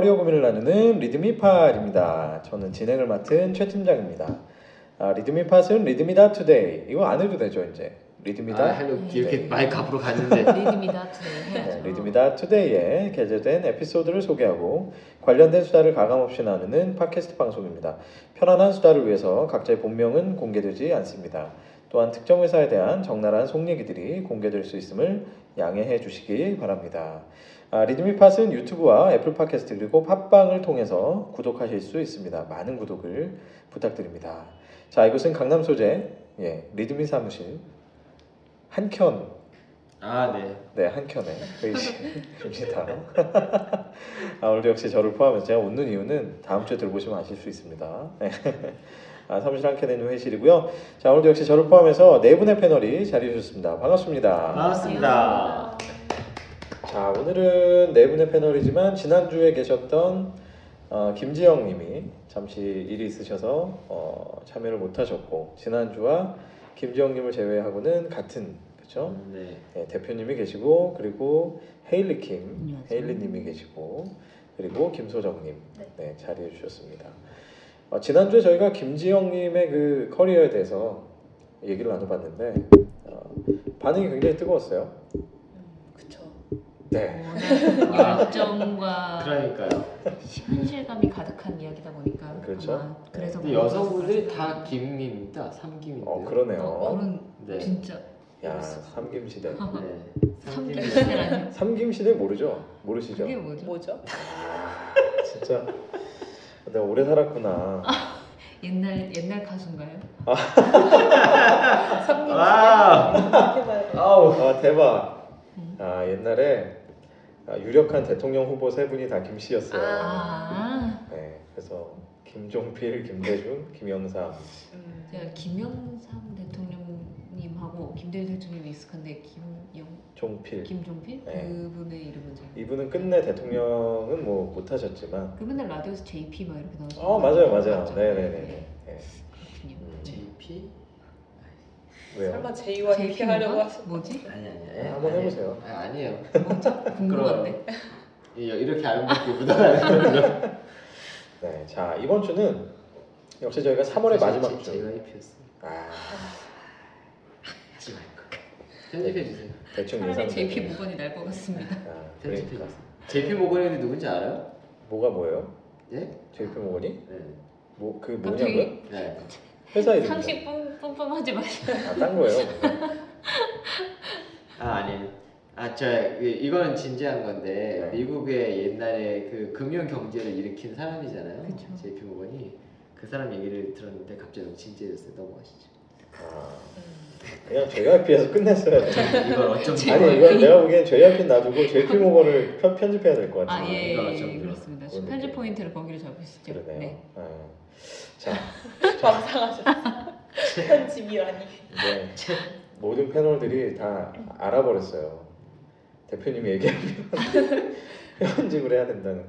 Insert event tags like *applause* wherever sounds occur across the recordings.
커리어 고민을 나누는 리드미팟입니다. 저는 진행을 맡은 최 팀장입니다. 아, 리드미팟은 리드미닷 투데이. 이거 안 해도 되죠, 이제. 리드미닷. 아, 할로 이렇게 네. 마이크 앞으로 갔는데 *laughs* 리드미닷 투데이 네. 리드미닷 투데이에 게재된 에피소드를 소개하고 관련된 수다를 가감없이 나누는 팟캐스트 방송입니다. 편안한 수다를 위해서 각자의 본명은 공개되지 않습니다. 또한 특정 회사에 대한 적나라한 속 얘기들이 공개될 수 있음을 양해해 주시기 바랍니다. 아, 리드미팟은 유튜브와 애플 팟캐스트 그리고 팟빵을 통해서 구독하실 수 있습니다. 많은 구독을 부탁드립니다. 자, 이곳은 강남 소재 예, 리드미 사무실 한켠 아 네. 네, 한켠에 회의실입니다. *laughs* 아, 오늘도 역시 저를 포함해서 제가 웃는 이유는 다음 주에 들어보시면 아실 수 있습니다. 네. 아, 사무실 한켠에 있는 회의실이고요. 자, 오늘도 역시 저를 포함해서 네 분의 패널이 자리해 주셨습니다. 반갑습니다. 반갑습니다. 자, 오늘은 네 분의 패널이지만 지난주에 계셨던 어, 김지영 님이 잠시 일이 있으셔서 어, 참여를 못 하셨고 지난주와 김지영 님을 제외하고는 같은 그렇죠? 네. 네, 대표님이 계시고 그리고 헤일리 킴, 안녕하세요. 헤일리 님이 계시고 그리고 김소정 님 네. 네, 자리해 주셨습니다. 어, 지난주에 저희가 김지영 님의 그 커리어에 대해서 얘기를 나눠봤는데 어, 반응이 굉장히 뜨거웠어요. 그쵸. 네, 워낙 열정과 그러니까요. 현실감이 가득한 이야기다 보니까 그렇죠. 아마 그래서 근데 여성분들이 다 김입니다. 삼김인데. 어 그러네요. 어, 어른 네. 진짜 야 삼김 시대. *laughs* 네. 삼김 삼김. 시대라니 삼김 시대 모르죠? 모르시죠? 그게 뭐죠? 뭐죠? 진짜 내가 오래 살았구나. *laughs* 옛날 옛날 가수인가요? 삼김 와. 이렇게 봐야 돼. 아우. 아 대박. 음. 아 옛날에 아, 유력한 대통령 후보 세 분이 다 김씨였어요. 아, 네, 그래서 김종필, 김대중, 김영삼. 음. 제가 김영삼 대통령님하고 김대중 대통령이 익숙한데 김영 종필. 김종필 네. 그분의 이름은 잘. 이분은 끝내 대통령은 뭐 못하셨지만. 그 맨날 라디오에서 JP 막 이렇게 나오시는. 어 맞아요, 맞아요. 네네네. 네, 네. 그렇군요. 음, JP? 왜요? 설마 제이와 이렇게 JP 가 하려고 하시 뭐지? 아니 아니. 네, 한번 해보세요. 아, 아니에요. 뭐죠? 궁금한데. 이- 이렇게 아름답게 묻어가는 거. 네, 자 이번 주는 역시 저희가 3월의 마지막 주. JYP였어. 아 하지 말고. 편집해 주세요. 대충 차라리 예상. JP 모건이 날 것 같습니다. 아, 편집해 그러니까 주세요. JP 모건이 누군지 알아요? 뭐가 뭐예요? 예? JP 모건이? 네. 뭐그 갑자기 뭐냐고요? 네. 회사 이름이죠. 상식 뿜- 뿜뿜하지 마시고. 아딴 거예요. 아 아니. 아 저 이거는 진지한 건데 네. 미국의 옛날에 그 금융 경제를 일으킨 사람이잖아요. 그쵸. JP 모건이 그 사람 얘기를 들었는데 갑자기 너무 진지해졌어요. 넘어가시죠. 아, 그냥 JYP에서 끝냈어야 돼. 이걸 어쩜 아니 이건 내가 보기엔 JYP 놔두고 JP 모건을 편, 편집해야 될 것 같아요. 아 예, 예, 좀예 그렇습니다. 그런 편집. 포인트를 거기로 잡으시죠. 그러네요. 네. 네. 자, *laughs* 감상하셨어. *laughs* 편집이라니. 네. 모든 패널들이 다 알아버렸어요. 대표님이 얘기하면 *laughs* 편집을 해야 된다는.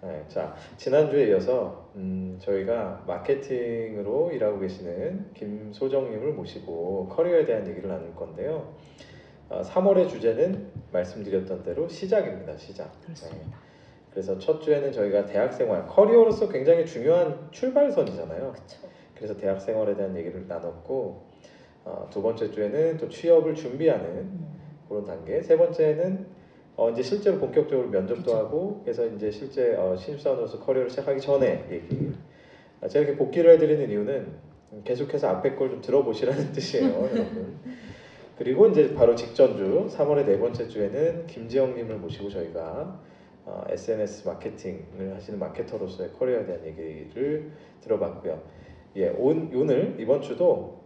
네, 자 지난주에 이어서 음, 저희가 마케팅으로 일하고 계시는 김소정님을 모시고 커리어에 대한 얘기를 나눌 건데요. 어, 3월의 주제는 말씀드렸던 대로 시작입니다. 시작. 네. 그렇습니다. 그래서 첫 주에는 저희가 대학생활 커리어로서 굉장히 중요한 출발선이잖아요. 그쵸. 그래서 대학생활에 대한 얘기를 나눴고 어, 두 번째 주에는 또 취업을 준비하는 음. 그런 단계. 세 번째는 어, 이제 실제로 본격적으로 면접도 그쵸. 하고 그래서 이제 실제 어, 신입사원으로서 커리어를 시작하기 전에 얘기. 아, 제가 이렇게 복귀를 해드리는 이유는 계속해서 앞에 걸 좀 들어보시라는 *laughs* 뜻이에요, *laughs* 여러분. 그리고 이제 바로 직전주 3월의 네 번째 주에는 김지영님을 모시고 저희가 어, SNS 마케팅을 하시는 마케터로서의 커리어에 대한 얘기를 들어봤고요. 예, 온, 오늘 이번 주도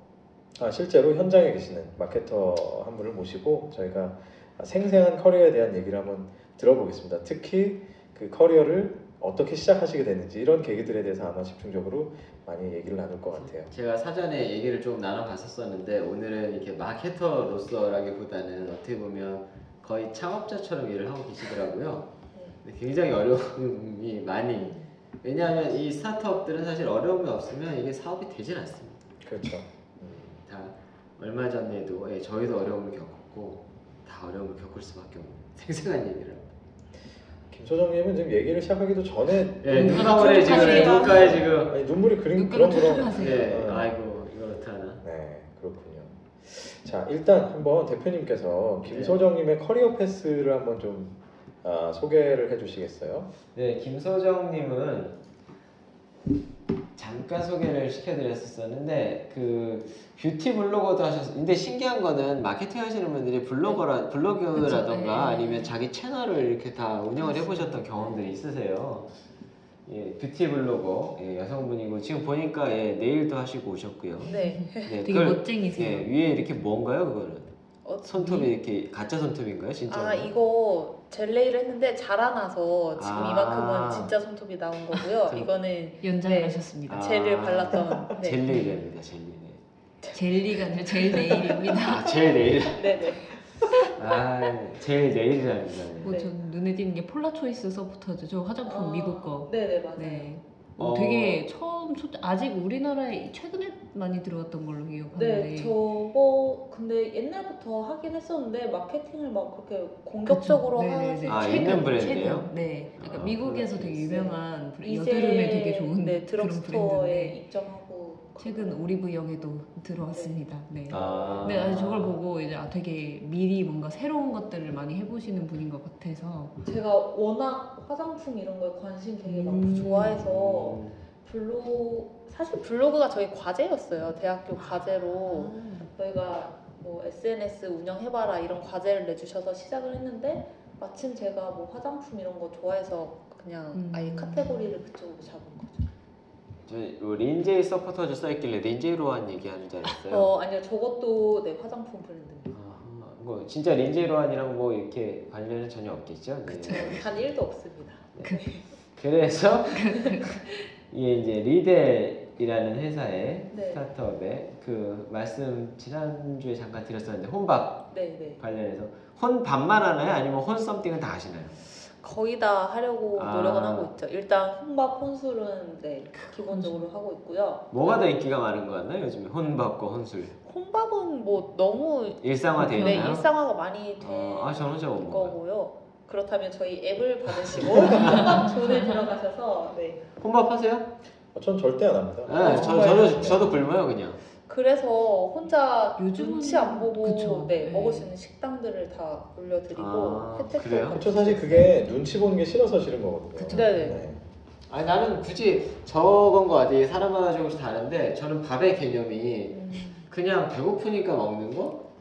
아, 실제로 현장에 계시는 마케터 한 분을 모시고 저희가 생생한 커리어에 대한 얘기를 한번 들어보겠습니다. 특히 그 커리어를 어떻게 시작하시게 됐는지 이런 계기들에 대해서 아마 집중적으로 많이 얘기를 나눌 것 같아요. 제가 사전에 얘기를 좀 나눠봤었었는데 오늘은 이렇게 마케터로서라기보다는 어떻게 보면 거의 창업자처럼 일을 하고 계시더라고요. 굉장히 어려움이 많이 왜냐하면 이 스타트업들은 사실 어려움이 없으면 이게 사업이 되질 않습니다. 그렇죠. 다 얼마 전에도 예, 저희도 어려움을 겪었고 다 어려움을 겪을 수밖에 없는 생생한 얘기를. 소장님은 지금 얘기를 시작하기도 전에 예, 눈 눈가에 지금 촉촉하시네요. 눈가에 지금 아니 눈물이 그림 눈가가 그런 그런. 예, 어. 아이고 이걸 어떡하나. 네 그렇군요. 자 일단 한번 대표님께서 김소정님의 커리어 패스를 한번 좀 아, 소개를 해주시겠어요? 네, 김소정님은 잠깐 소개를 시켜드렸었는데 그 뷰티 블로거도 하셨. 근데 신기한 거는 마케팅 하시는 분들이 블로거라 블로그라던가 그쵸, 네. 아니면 자기 채널을 이렇게 다 운영을 해보셨던 경험들이 있으세요. 예, 뷰티 블로거 예, 여성분이고 지금 보니까 예, 네일도 하시고 오셨고요. 네. 네, *laughs* 되게 그걸- 멋쟁이세요. 예, 위에 이렇게 뭔가요, 그거는? 어, 손톱이 이렇게 가짜 손톱인가요, 진짜? 아 이거 젤레이를 했는데 자라나서 지금 아. 이만큼은 진짜 손톱이 나온 거고요. *laughs* 좀- 이거는 연장을 네. 하셨습니다. 아. 젤을 발랐던 네. 젤리입니다, 젤리. 네. 젤리가 아니라 젤 네일입니다. 아, 젤 네일. 네네. 아, 젤 네일이랍니다. 네. 뭐 네. 전 눈에 띄는 게 폴라 초이스 서부터죠. 저 화장품 아, 미국 거. 네네 맞아요. 네. 어. 뭐 되게 처음 초, 아직 우리나라에 최근에 많이 들어왔던 걸로 기억하는데. 네, 저거 근데 옛날부터 하긴 했었는데 마케팅을 막 그렇게 공격적으로 그쵸. 네네네. 하지 아, 최근, 있는 브랜드예요? 네. 그러니까 아, 미국에서 되게. 유명한 브랜드, 여드름에 되게 좋은 네, 그런 드럭스토어에 브랜드인데 입점하고 최근 오리브영에도 들어왔습니다. 네. 아. 네, 저걸 보고 이제 아, 되게 미리 뭔가 새로운 것들을 많이 해보시는 분인 것 같아서 제가 워낙 화장품 이런 거에 관심 되게 많고 음. 좋아해서 음. 블로그 사실 블로그가 저희 과제였어요. 대학교 과제로 저희가 뭐 SNS 운영해봐라 이런 과제를 내주셔서 시작을 했는데 마침 제가 뭐 화장품 이런 거 좋아해서 그냥 음. 아예 카테고리를 그쪽으로 잡은 거죠. 저뭐 린제이 서포터즈 써있길래 린제이 로한 얘기하는 줄 알았어요. 어 아니요 저것도 네 화장품 브랜드입니다. 아, 뭐 진짜 린제이 로한이랑 뭐 이렇게 관련은 전혀 없겠죠. 네. 그쵸 단 1도 없습니다. 그래서 *laughs* 이게 이제 리델이라는 회사의 네. 스타트업에 그 말씀 지난주에 잠깐 드렸었는데 혼밥 네네 관련해서 혼밥만 하나요? 아니면 혼 something은 다 하시나요? 거의 다 하려고 아. 노력은 하고 있죠. 일단 혼밥 혼술은 네 기본적으로 하고 있고요. 뭐가 더 인기가 많은 것 같나요? 요즘에 혼밥과 혼술 혼밥은 뭐 너무 일상화되어 네, 있나요? 일상화가 많이 된 어, 아 저는 저거 못 먹어요. 거고요. 그렇다면 저희 앱을 *laughs* 받으시고 *laughs* 존에 들어가셔서 네. 혼밥 하세요? 어, 전 절대 안 합니다. 네, 저, 정말 저도 좋네요. 저도 굶어요 그냥. 그래서 혼자 요즘은 눈치 안 보고 그쵸. 네, 네. 먹을 수 있는 식당들을 다 올려드리고 아, 혜택도 그래요? 그렇죠 사실 그게 눈치 보는 게 싫어서 싫은 거거든요. 그쵸. 네네. 아니 나는 굳이 저건 거 같아. 사람마다 조금씩 다른데 저는 밥의 개념이 음, 그냥 배고프니까 먹는 거?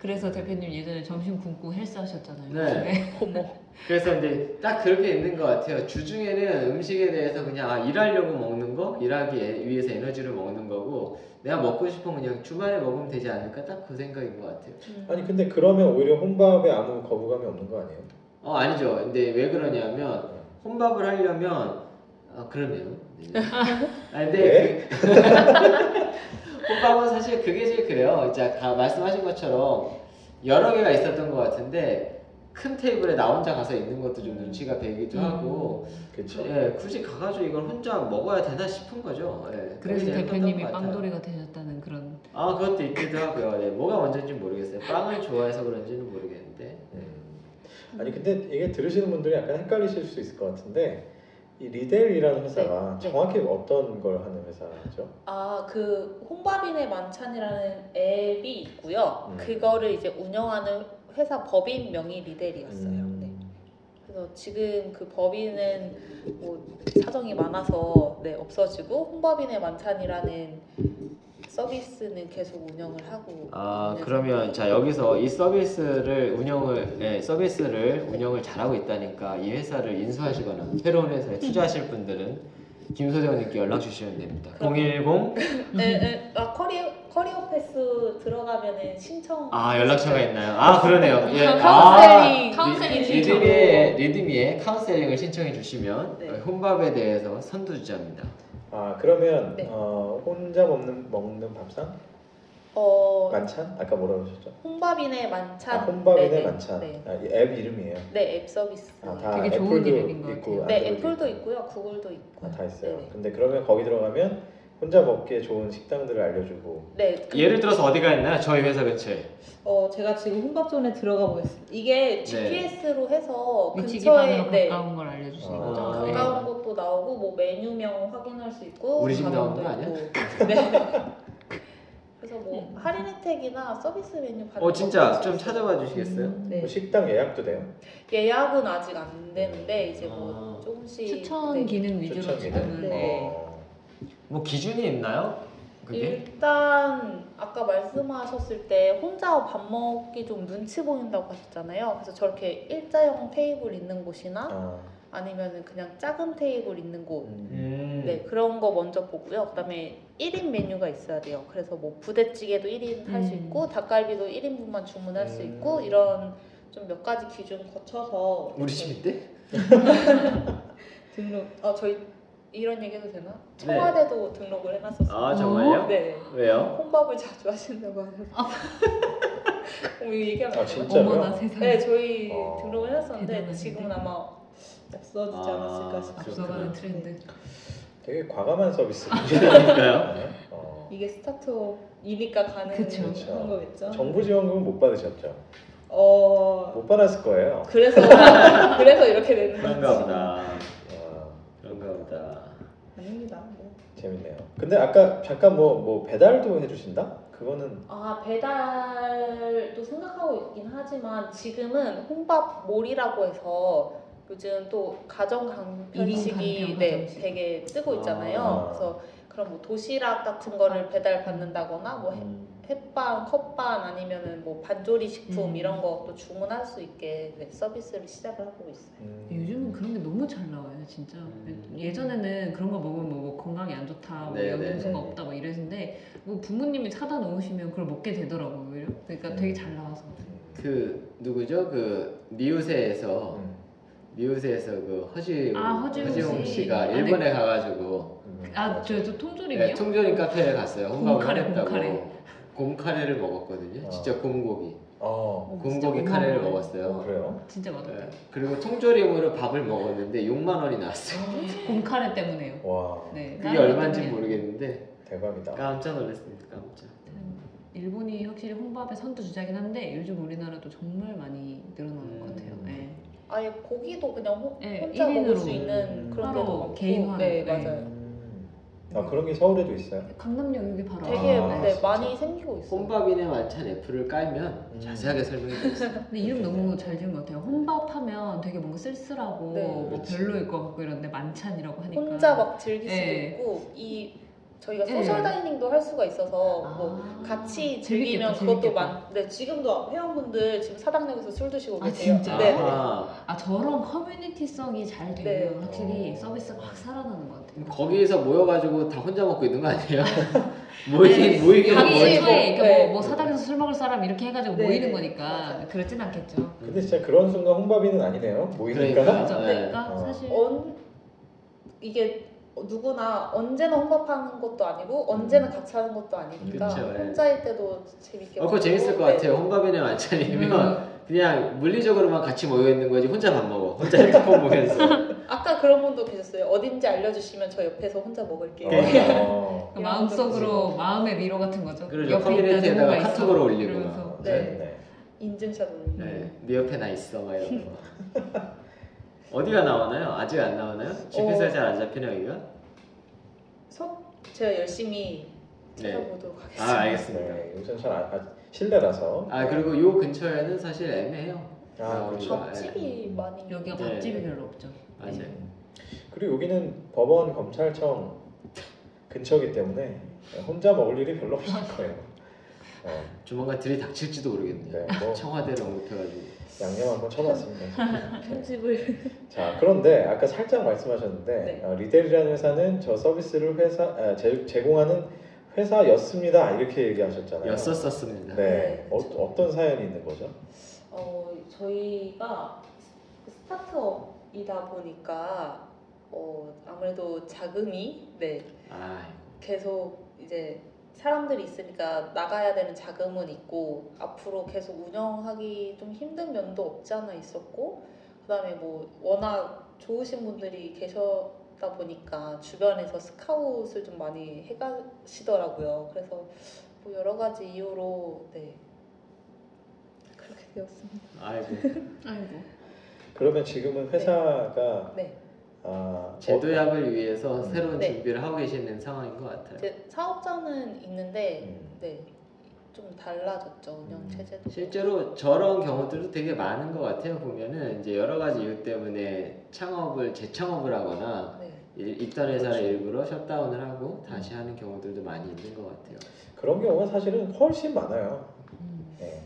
그래서 대표님 예전에 점심 굶고 헬스 하셨잖아요. 네. *laughs* 어머 그래서 이제 딱 그렇게 있는 것 같아요. 주중에는 음식에 대해서 그냥 아, 일하려고 먹는 거, 일하기 위해서 에너지를 먹는 거고 내가 먹고 싶은 건 그냥 주말에 먹으면 되지 않을까 딱 그 생각인 것 같아요. 음. 아니 근데 그러면 오히려 혼밥에 아무 거부감이 없는 거 아니에요? 어 아니죠. 근데 왜 그러냐면 혼밥을 하려면 아 그러네요. 네. *laughs* 아 근데 그, *laughs* 혼밥은 사실 그게 제일 그래요. 이제 다 말씀하신 것처럼 여러 개가 있었던 것 같은데 큰 테이블에 나 혼자 가서 있는 것도 좀 눈치가 배기도 음. 하고 그렇죠. 예, 굳이 가가지고 이걸 혼자 먹어야 되나 싶은 거죠. 예, 그래서 대표님이. 빵돌이가 되셨다는 그런 아 그것도 있기도 하고요. 네, 뭐가 먼저인지 모르겠어요. 빵을 좋아해서 그런지는 모르겠는데. 음. 아니 근데 이게 들으시는 분들이 약간 헷갈리실 수 있을 것 같은데 이 리델이라는 회사가 네, 네. 정확히 어떤 걸 하는 회사죠? 아그 혼밥인의 만찬이라는 앱이 있고요. 음. 그거를 이제 운영하는 회사 법인 명이 리델이었어요. 음. 네. 그래서 지금 그 법인은 뭐 사정이 많아서 네 없어지고 혼밥인의 만찬이라는 서비스는 계속 운영을 하고 아 있는 그러면 자 여기서 이 서비스를 운영을 예, 서비스를 운영을 잘하고 있다니까 이 회사를 인수하시거나 새로운 회사에 투자하실 분들은 김소정님께 연락 주시면 됩니다. 그럼- 010 네, 네. 아 커리어 career path 들어가면은 신청 아 연락처가 있나요? 아 그러네요. *laughs* 예. 카운셀링. 아, 카운셀링 리- 신청. 리드미에 카운셀링을 신청해 주시면 네. 어, 혼밥에 대해서 선두주자입니다. 아 그러면 네. 어, 혼자 먹는 먹는 밥상 어 만찬 아까 뭐라고 하셨죠? 혼밥인의 만찬 아, 혼밥인의 네네. 만찬 네. 아, 이앱 이름이에요. 네, 앱 서비스. 아, 다 되게 좋은 애플도 이름인 것 있고 같아요. 네, 안드로이드 애플도 있고. 있고요, 구글도 있고. 아, 다 있어요. 네네. 근데 그러면 거기 들어가면 혼자 먹기에 좋은 식당들을 알려주고 네. 그- 예를 들어서 어디가 있나요? 저희 회사 근처에. 어, 제가 지금 혼밥존에 들어가 보겠습니다. 이게 네. GPS로 해서 위치 근처에 기반으로 네, 가까운 걸 알려. 알려주시는 아. 거죠? 아. 네. 가까운 곳도 나오고 뭐 메뉴명 확인할 수 있고 우리 집 나오는 거 있고. 네. *laughs* 그래서 뭐 음. 할인 혜택이나 서비스 메뉴 받는 어 진짜 것도 좀 있어요. 찾아봐 주시겠어요? 네. 뭐 식당 예약도 돼요? 예약은 아직 안 되는데 이제 뭐 아. 조금씩 추천 네. 기능 위주로 추천 지금은 네. 네. 어. 뭐 기준이 있나요? 그게? 일단 아까 말씀하셨을 때 혼자 밥 먹기 좀 눈치 보인다고 하셨잖아요. 그래서 저렇게 일자형 테이블 있는 곳이나 아. 아니면은 그냥 작은 테이블 있는 곳 음. 음. 네, 그런 거 먼저 보고요. 그다음에 1인 메뉴가 있어야 돼요. 그래서 뭐 부대찌개도 1인 할수 음. 있고 닭갈비도 1인분만 주문할 수 있고 음. 이런 좀 몇 가지 기준 거쳐서 우리 이렇게 집인데? *laughs* 등록 아 저희 이런 얘기해도 되나? 청와대도 등록을 해놨었어요. 아 정말요? 네. 왜요? 혼밥을 자주 하신다고 하셔서 *laughs* 어, 이거 얘기하면 아? 진짜로요? 어머나 세상에 네, 저희 어. 등록을 해놨었는데? 지금은 아마 없어지지 아, 않았을까 싶어요. 앞서가는 트렌드. 되게 과감한 서비스. *laughs* 그러니까요. 어. 이게 스타트업이니까 가능한. 거겠죠. 정부 지원금은 못 받으셨죠? 어 못 받았을 거예요. 그래서 *laughs* 그래서 이렇게 되는 그런가 거지. 보다. 와, 그런가 보다. 아닙니다. 뭐. 재밌네요. 근데 아까 잠깐 뭐 뭐 배달도 해주신다? 그거는 아 배달도 생각하고 있긴 하지만 지금은 혼밥 몰이라고 해서 요즘 또 가정 간편식이 간편 네 가정식. 되게 뜨고 있잖아요. 아. 그래서 그런 뭐 도시락 같은 거를 배달 받는다거나 뭐 해- 음, 햇반, 컵반 아니면은 뭐 반조리 식품 음. 이런 것도 주문할 수 있게 네, 서비스를 시작을 하고 있어요. 음. 요즘은 그런 게 너무 잘 나와요, 진짜. 음. 예전에는 그런 거 먹으면 뭐, 뭐 건강에 안 좋다, 뭐 네, 영양소가 네. 없다, 뭐 이랬는데 뭐 부모님이 사다 놓으시면 그걸 먹게 되더라고요, 오히려. 그러니까 되게 잘 나와서. 그 누구죠? 그 미우새에서 음, 미우새에서 그 허지 아, 허지웅 허지웅 씨. 씨가 아, 네. 일본에 가가지고 음. 아, 저, 저 통조림이요? 네, 통조림 카페에 갔어요. 곰카레, 하겠다고. 곰카레. 곰카레를 먹었거든요. 아. 진짜 곰고기. 어, 어, 곰고기 카레를 어마어마해. 먹었어요. 그래요? 진짜 맛없대. 네. 그리고 통조림으로 밥을 먹었는데 6만 원이 나왔어요. 곰카레 때문에요. 와, 네. 그게 다른 얼마인지. 모르겠는데 대박이다. 깜짝 놀랐습니다. 깜짝. 일본이 확실히 혼밥의 선두주자긴 한데 요즘 우리나라도 정말 많이 늘어나는 음. 것 같아요. 네. 아예 고기도 그냥 호, 네, 혼자 먹을 일인으로. 수 있는 음. 그런 따로 데도 많고 개인화는, 네, 네. 맞아요. 음. 아 그런 게 서울에도 있어요? 강남역 여기 바로 되게 아, 네, 진짜. 많이 생기고 있어요. 혼밥인의 만찬 앱을 깔면 음. 자세하게 돼 있어요. 근데 이름 너무 잘 지은 것 같아요. 혼밥하면 되게 뭔가 쓸쓸하고 네. 뭐 그렇지. 별로일 것 같고 이런데 만찬이라고 하니까 혼자 막 즐길 수도 네. 있고 이 저희가 네. 소셜 다이닝도 할 수가 있어서 아, 뭐 같이 재밌겠다, 즐기면 그것도 재밌겠다. 많. 네 지금도 회원분들 지금 사당역에서 술 드시고 아, 계세요. 진짜? 네. 아, 아 저런 커뮤니티성이 잘 되면 네. 확실히 어. 서비스가 확 살아나는 것 같아요. 거기에서 모여가지고 다 혼자 먹고 있는 거 아니에요? *laughs* 모이긴 네. 모이긴 모이지. 모이고. 초에 그러니까 네. 뭐, 뭐 사당에서 술 먹을 사람 이렇게 해가지고 네, 모이는 네. 거니까. 그렇진 않겠죠. 근데 진짜 그런 순간 혼밥이는 아니네요. 모이니까. 그러니까. 그렇죠. 네. 그러니까 어. 사실 언 이게 누구나 언제나 혼밥하는 것도 아니고 언제나 같이 하는 것도 아니니까 그쵸, 네. 혼자일 때도 재밌게 어, 그거 먹고, 재밌을 것 네. 같아요. 혼밥이네 완찬이면 음, 그냥 물리적으로만 같이 모여 있는 거지 혼자 밥 먹어. 혼자 핸드폰 *laughs* 보면서. 아까 그런 분도 계셨어요. 어딘지 알려주시면 저 옆에서 혼자 먹을게요. 어. 그 마음속으로 마음의 위로 같은 거죠. 그러죠. 커뮤니티에다가 누군가. 카톡으로. 어, 네. 재밌네. 인증샷 올리고. 네, 네 옆에 나 있어 막 이런 거. *laughs* 어디가 나오나요? 아직 안 나오나요? GPS가 어. 잘안 잡히나요 여기가? 서 제가 열심히 네. 찾아보도록 아 하겠습니다. 알겠습니다. 네, 요즘 잘 아, 아, 실내라서. 아 그리고 요 근처에는 사실 애매해요. 아, 그렇죠. 밥집이 많이 여기가 네. 밥집이 별로 없죠. 맞아요. 음. 그리고 여기는 법원, 검찰청 근처이기 때문에 혼자 먹을 일이 별로 없을 거예요. 어, 조만간 들이 닥칠지도 모르겠네요. 네, 뭐 청와대를 언급해가지고. 양념 한번 쳐봤습니다. *laughs* 편집을 자, 그런데 아까 살짝 말씀하셨는데 네. 어, 리델이라는 회사는 저 서비스를 회사 아, 제, 제공하는 회사였습니다. 이렇게 얘기하셨잖아요. 였었었습니다. 네, 네, 어. 어떤 사연이 있는 거죠? 어 저희가 스타트업이다 보니까 어 아무래도 자금이 네 아 계속 이제 사람들이 있으니까 나가야 되는 자금은 있고 앞으로 계속 운영하기 좀 힘든 면도 없지 않아 있었고 그다음에 뭐 워낙 좋으신 분들이 계셨다 보니까 주변에서 스카웃을 좀 많이 해가시더라고요. 그래서 뭐 여러 가지 이유로 네 그렇게 되었습니다. 아이고. *laughs* 아이고. 그러면 지금은 회사가 네. 아, 제도약을 위해서 음. 새로운 네. 준비를 하고 계시는 상황인 것 같아요. 이제 사업자는 있는데 음. 네. 좀 달라졌죠 운영 음. 체제도. 실제로 저런 경우들도 되게 많은 것 같아요. 보면은 이제 여러 가지 이유 때문에 창업을 재창업을 하거나 네. 일- 있던 회사를 그렇죠. 일부러 셧다운을 하고 다시 하는 경우들도 많이 있는 것 같아요. 그런 경우가 사실은 훨씬 많아요. 음. 네.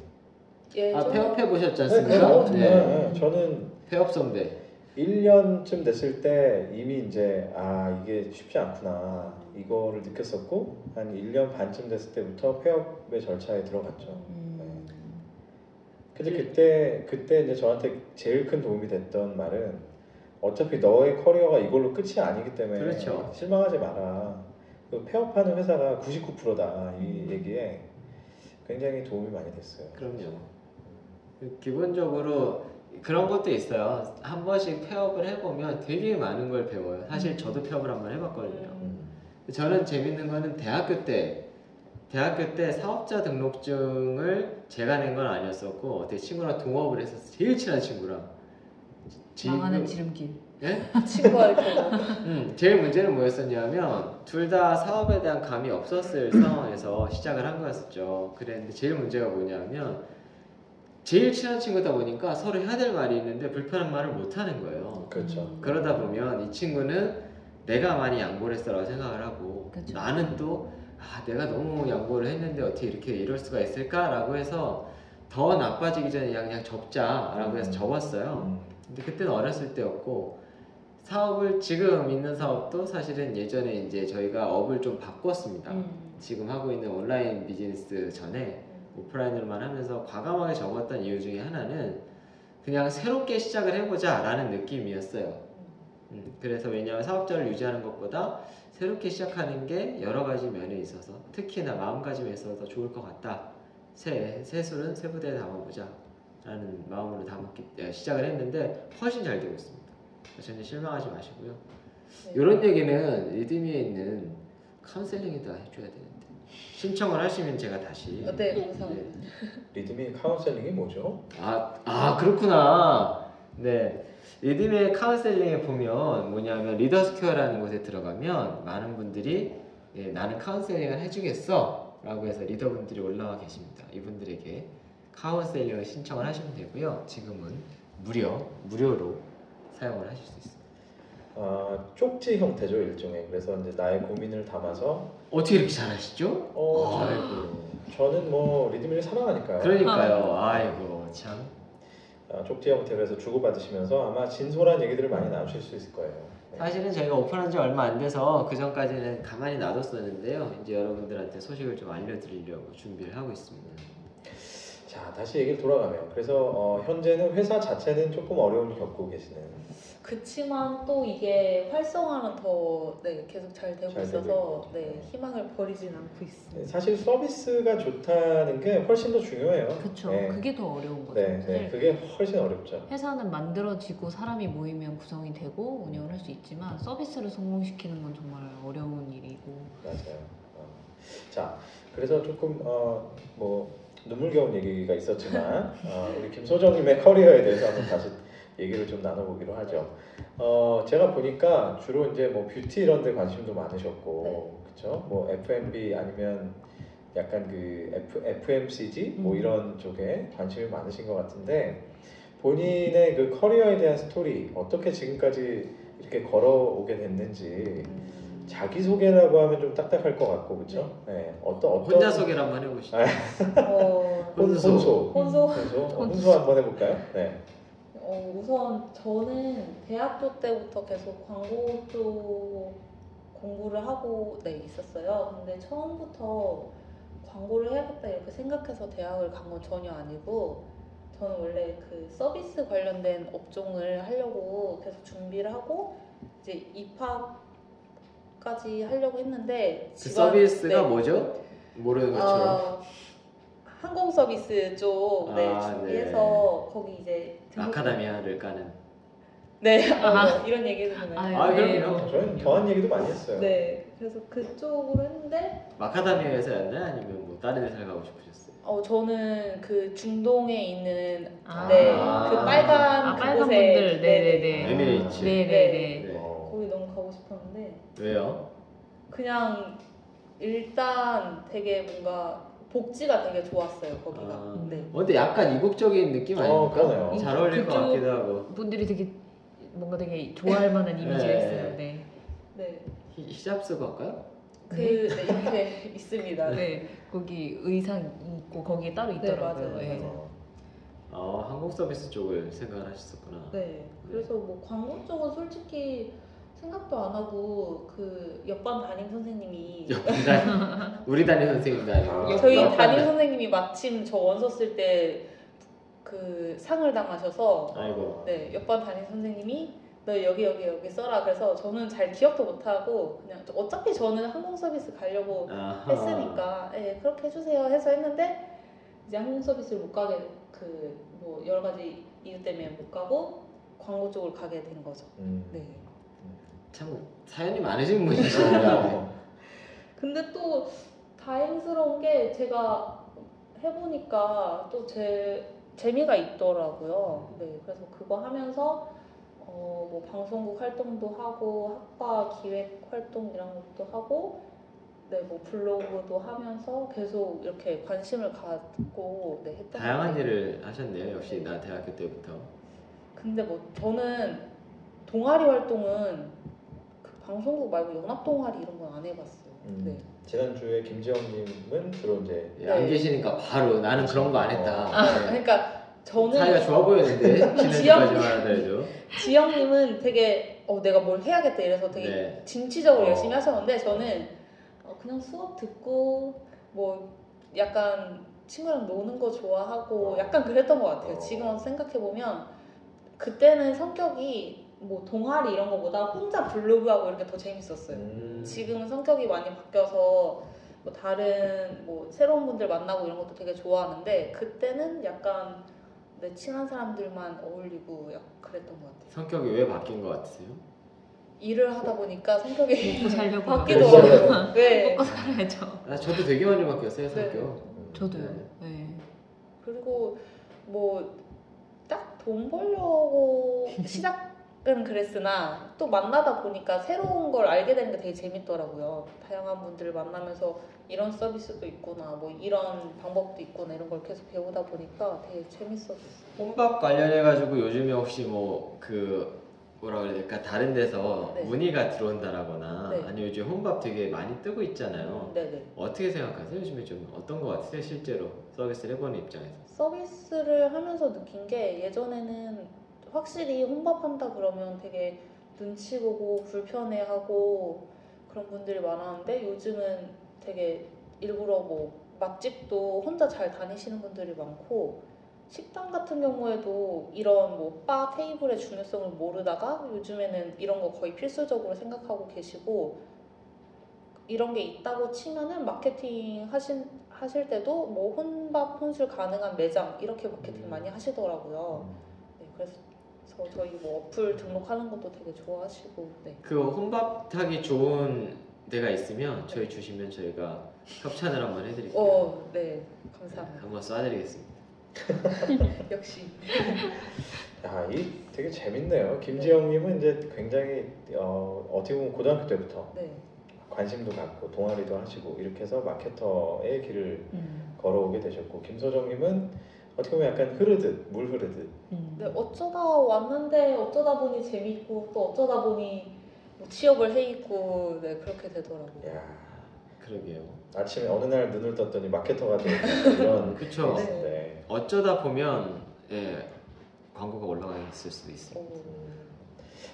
예전 아 폐업해 보셨지 네, 않습니까? 그래서, 네. 네, 네. 저는 폐업 선배. 1년쯤 됐을 때 이미 이제 아 이게 쉽지 않구나 이거를 느꼈었고 한 1년 반쯤 됐을 때부터 폐업의 절차에 들어갔죠. 음. 근데 그때 그때 이제 저한테 제일 큰 도움이 됐던 말은 어차피 너의 커리어가 이걸로 끝이 아니기 때문에 그렇죠. 실망하지 마라. 그 폐업하는 회사가 99%다 이 얘기에 굉장히 도움이 많이 됐어요. 그럼요. 그 기본적으로 그런 것도 있어요. 한 번씩 폐업을 해보면 되게 많은 걸 배워요. 사실 저도 폐업을 한번 해봤거든요. 음. 저는 재밌는 거는 대학교 때 대학교 때 사업자 등록증을 제가 낸 건 아니었었고 어떻게 친구랑 동업을 했었어 제일 친한 친구랑 망하는 지름길. 예? *laughs* 친구와의 경험. 음, 제일 문제는 뭐였었냐면 둘 다 사업에 대한 감이 없었을 상황에서 시작을 한 거였었죠. 그랬는데 제일 문제가 뭐냐면 제일 친한 친구다 보니까 서로 해야 될 말이 있는데 불편한 말을 못 하는 거예요. 그렇죠. 음. 그러다 보면 이 친구는 내가 많이 양보를 했어라고 생각을 하고 그쵸. 나는 또 아, 내가 너무 양보를 했는데 어떻게 이렇게 이럴 수가 있을까라고 해서 더 나빠지기 전에 그냥, 그냥 접자라고 해서 음. 접었어요. 음. 근데 그때는 어렸을 때였고 사업을 지금 있는 사업도 사실은 예전에 이제 저희가 업을 좀 바꿨습니다. 음. 지금 하고 있는 온라인 비즈니스 전에 오프라인으로만 하면서 과감하게 접었던 이유 중에 하나는 그냥 새롭게 시작을 해보자 라는 느낌이었어요. 음, 그래서 왜냐하면 사업자를 유지하는 것보다 새롭게 시작하는 게 여러 가지 면에 있어서 특히나 마음가짐에 있어서 더 좋을 것 같다. 새 새술은 새 부대에 담아보자. 라는 마음으로 담았기, 예, 시작을 했는데 훨씬 잘 되고 있습니다. 전혀 실망하지 마시고요. 네. 이런 얘기는 리드미에 있는 카운셀링에다 해줘야 되는데 신청을 하시면 제가 다시 어, 네, 감사합니다. 리드미 카운셀링이 뭐죠? 아, 아 그렇구나. 네. 리드미 카운셀링에 보면 뭐냐면 리더스퀘어라는 곳에 들어가면 많은 분들이 예, 나는 카운셀링을 해주겠어 라고 해서 리더분들이 올라와 계십니다. 이분들에게 카운셀링을 신청을 하시면 되고요. 지금은 무료, 무료로 사용을 하실 수 있습니다. 아, 쪽지 형태죠 일종의. 그래서 이제 나의 고민을 담아서 어떻게 이렇게 잘하시죠? 어, 아이고. 저는 뭐 리드미를 사랑하니까요. 그러니까요. 아이고 참. 아, 쪽지 형태로 해서 주고받으시면서 아마 진솔한 얘기들을 많이 나누실 수 있을 거예요. 네. 사실은 저희가 오픈한 지 얼마 안 돼서 그 전까지는 가만히 놔뒀었는데요. 이제 여러분들한테 소식을 좀 알려드리려고 준비를 하고 있습니다. 자 다시 얘기를 돌아가면 그래서 어, 현재는 회사 자체는 조금 어려움을 겪고 계시는 그치만 또 이게 활성화는 더 네, 계속 잘 되고 잘 되고 있어서 있고. 네, 희망을 버리진 않고 있습니다. 사실 서비스가 좋다는 게 훨씬 더 중요해요. 그쵸. 네. 그게 더 어려운 거죠. 네, 네, 그게 훨씬 어렵죠. 회사는 만들어지고 사람이 모이면 구성이 되고 운영을 할 수 있지만 서비스를 성공시키는 건 정말 어려운 일이고 맞아요. 어. 자, 그래서 조금 어, 뭐 눈물겨운 얘기가 있었지만 어, 우리 김소정님의 커리어에 대해서 한번 다시 얘기를 좀 나눠보기로 하죠. 어, 제가 보니까 주로 이제 뭐 뷰티 이런 데 관심도 많으셨고, 그렇죠? 뭐 F&B 아니면 약간 그 F, FMCG 뭐 음. 이런 쪽에 관심이 많으신 것 같은데 본인의 그 커리어에 대한 스토리 어떻게 지금까지 이렇게 걸어오게 됐는지 자기 소개라고 하면 좀 딱딱할 것 같고 그렇죠? 네. 어떤 어떤 혼자 소개를 한번 해보시죠. 어, 혼- *laughs* 혼소. 혼소 혼소. 혼소 어, 혼소 한번 해볼까요? 네. 어, 우선 저는 대학교 때부터 계속 광고 쪽 공부를 하고 네, 있었어요. 근데 처음부터 광고를 해야겠다 이렇게 생각해서 대학을 간 건 전혀 아니고 저는 원래 그 서비스 관련된 업종을 하려고 계속 준비를 하고 이제 입학까지 하려고 했는데 그 서비스가 네. 뭐죠? 모르는 것처럼. 어, 항공 서비스 쪽 네, 아, 준비해서 거기 이제 아카데미아를 까는. 네, 아, 아. 뭐 이런 얘기도 되나요? 아유, 아, 네. 그럼요. 저희는 더한 얘기도 많이 했어요. 네, 그래서 그쪽으로 했는데 마카다미아에서였나요? 아니면 뭐 다른 회사를 가고 싶으셨어요? 어 저는 그 중동에 있는 아. 네, 아. 그 빨간 아, 빨간 그곳에 분들 네네네 에미레이츠. 네네네 어, 왜요? 그냥 일단 되게 뭔가 복지가 되게 좋았어요 거기가. 아. 네. 어, 근데 약간 이국적인 느낌 아닙니까? 어, 그러네요. 잘 어울릴 것 그쪽- 같기도 하고 분들이 되게 뭔가 되게 좋아할 만한 *laughs* 이미지가 네. 있어요. 네. 네. 히, 히잡 쓰고 할까요? 그 네, 이렇게 *laughs* 있습니다. 네. 거기 의상 있고 거기에 따로 네, 있더라고요. 맞아요, 네. 맞아요. 어, 항공 서비스 쪽을 생각을 하셨었구나. 네. 그래서 뭐 광고 쪽은 솔직히 생각도 안 하고 그 옆반 담임 선생님이 옆반 *laughs* 우리 담임 선생님도 아니고 아, 저희 담임 선생님이 마침 저 원서 쓸 때 그 상을 당하셔서 아이고 네 옆반 담임 선생님이 너 여기 여기 여기 써라 그래서 저는 잘 기억도 못 하고 그냥 어차피 저는 항공 서비스 가려고 아하. 했으니까 예 그렇게 해주세요 해서 했는데 이제 항공 서비스를 못 가게 그 뭐 여러 가지 이유 때문에 못 가고 광고 쪽으로 가게 된 거죠. 음. 네. 참 사연이 많으신 분이시구나. 어. 근데 또 다행스러운 게 제가 해보니까 또 제 재미가 있더라고요. 네, 그래서 그거 하면서 어, 뭐 방송국 활동도 하고 학과 기획 활동 이런 것도 하고 네, 뭐 블로그도 하면서 계속 이렇게 관심을 갖고 네, 했던 것 다양한. 일을 하셨네요. 역시 나 대학교 때부터. 근데 뭐 저는 동아리 활동은 그 방송국 말고 연합 동아리 이런 건 안 해봤어요. 음. 네. 지난주에 김지영님은 주로 이제 예, 안 네. 계시니까 바로 나는 그런 거 안 했다. 아, 네. 그러니까 저는 사이가 좋아 보였는데 하더라도. *laughs* *laughs* 지영님은 되게 어 내가 뭘 해야겠다 이래서 되게 네. 진취적으로 어. 열심히 하셨는데 저는 어, 그냥 수업 듣고 뭐 약간 친구랑 노는 거 좋아하고 어. 약간 그랬던 것 같아요. 어. 지금 생각해 보면 그때는 성격이 뭐 동아리 이런 거보다 혼자 블로그하고 이렇게 더 재밌었어요. 음. 지금은 성격이 많이 바뀌어서 뭐 다른 뭐 새로운 분들 만나고 이런 것도 되게 좋아하는데 그때는 약간 내 친한 사람들만 어울리고 약 그랬던 것 같아요. 성격이 왜 바뀐 것 같으세요? 일을 하다 보니까 성격이 *laughs* 살려고 바뀌더라고요. 네. 먹고 살아야죠. 아, 저도 되게 많이 바뀌었어요 네. 성격. 음. 저도요. 네. 그리고 뭐 딱 돈 벌려고 시작 은 그랬으나 또 만나다 보니까 새로운 걸 알게 되는 게 되게 재밌더라고요. 다양한 분들을 만나면서 이런 서비스도 있구나, 뭐 이런 방법도 있구나 이런 걸 계속 배우다 보니까 되게 재밌어졌어요. 혼밥 관련해 가지고 요즘에 혹시 뭐 그 뭐라 그래야 될까 다른 데서 네. 문의가 들어온다라거나 네. 아니면 요즘 혼밥 되게 많이 뜨고 있잖아요. 네네. 어떻게 생각하세요? 요즘에 좀 어떤 것 같으세요? 실제로 서비스를 해보는 입장에서. 서비스를 하면서 느낀 게 예전에는 확실히 혼밥한다 그러면 되게 눈치 보고 불편해하고 그런 분들이 많았는데 요즘은 되게 일부러 뭐 맛집도 혼자 잘 다니시는 분들이 많고 식당 같은 경우에도 이런 뭐 바 테이블의 중요성을 모르다가 요즘에는 이런 거 거의 필수적으로 생각하고 계시고 이런 게 있다고 치면은 마케팅 하신 하실 때도 뭐 혼밥 혼술 가능한 매장 이렇게 마케팅 음. 많이 하시더라고요. 네, 그래서 저희 뭐 어플 등록하는 것도 되게 좋아하시고 네. 그 혼밥 하기 좋은 데가 있으면 저희 주시면 저희가 협찬을 한번 해드릴게요. 어, 네, 감사합니다. 한번 쏴드리겠습니다. *laughs* 역시 아, 이 되게 재밌네요. 김지영님은 이제 굉장히 어, 어떻게 보면 고등학교 때부터 네, 관심도 갖고 동아리도 하시고 이렇게 해서 마케터의 길을 음. 걸어오게 되셨고 김소정님은 어떻게 보면 약간 흐르듯 물 흐르듯 음. 네 어쩌다 왔는데 어쩌다 보니 재밌고 또 어쩌다 보니 뭐 취업을 해 있고 네 그렇게 되더라고요. 야 그러게요. 아침에 어느 날 눈을 떴더니 마케터가 되는 이런 *laughs* 그쵸. 네. 네. 어쩌다 보면 예, 광고가 올라가 있을 수도 있어요. 어,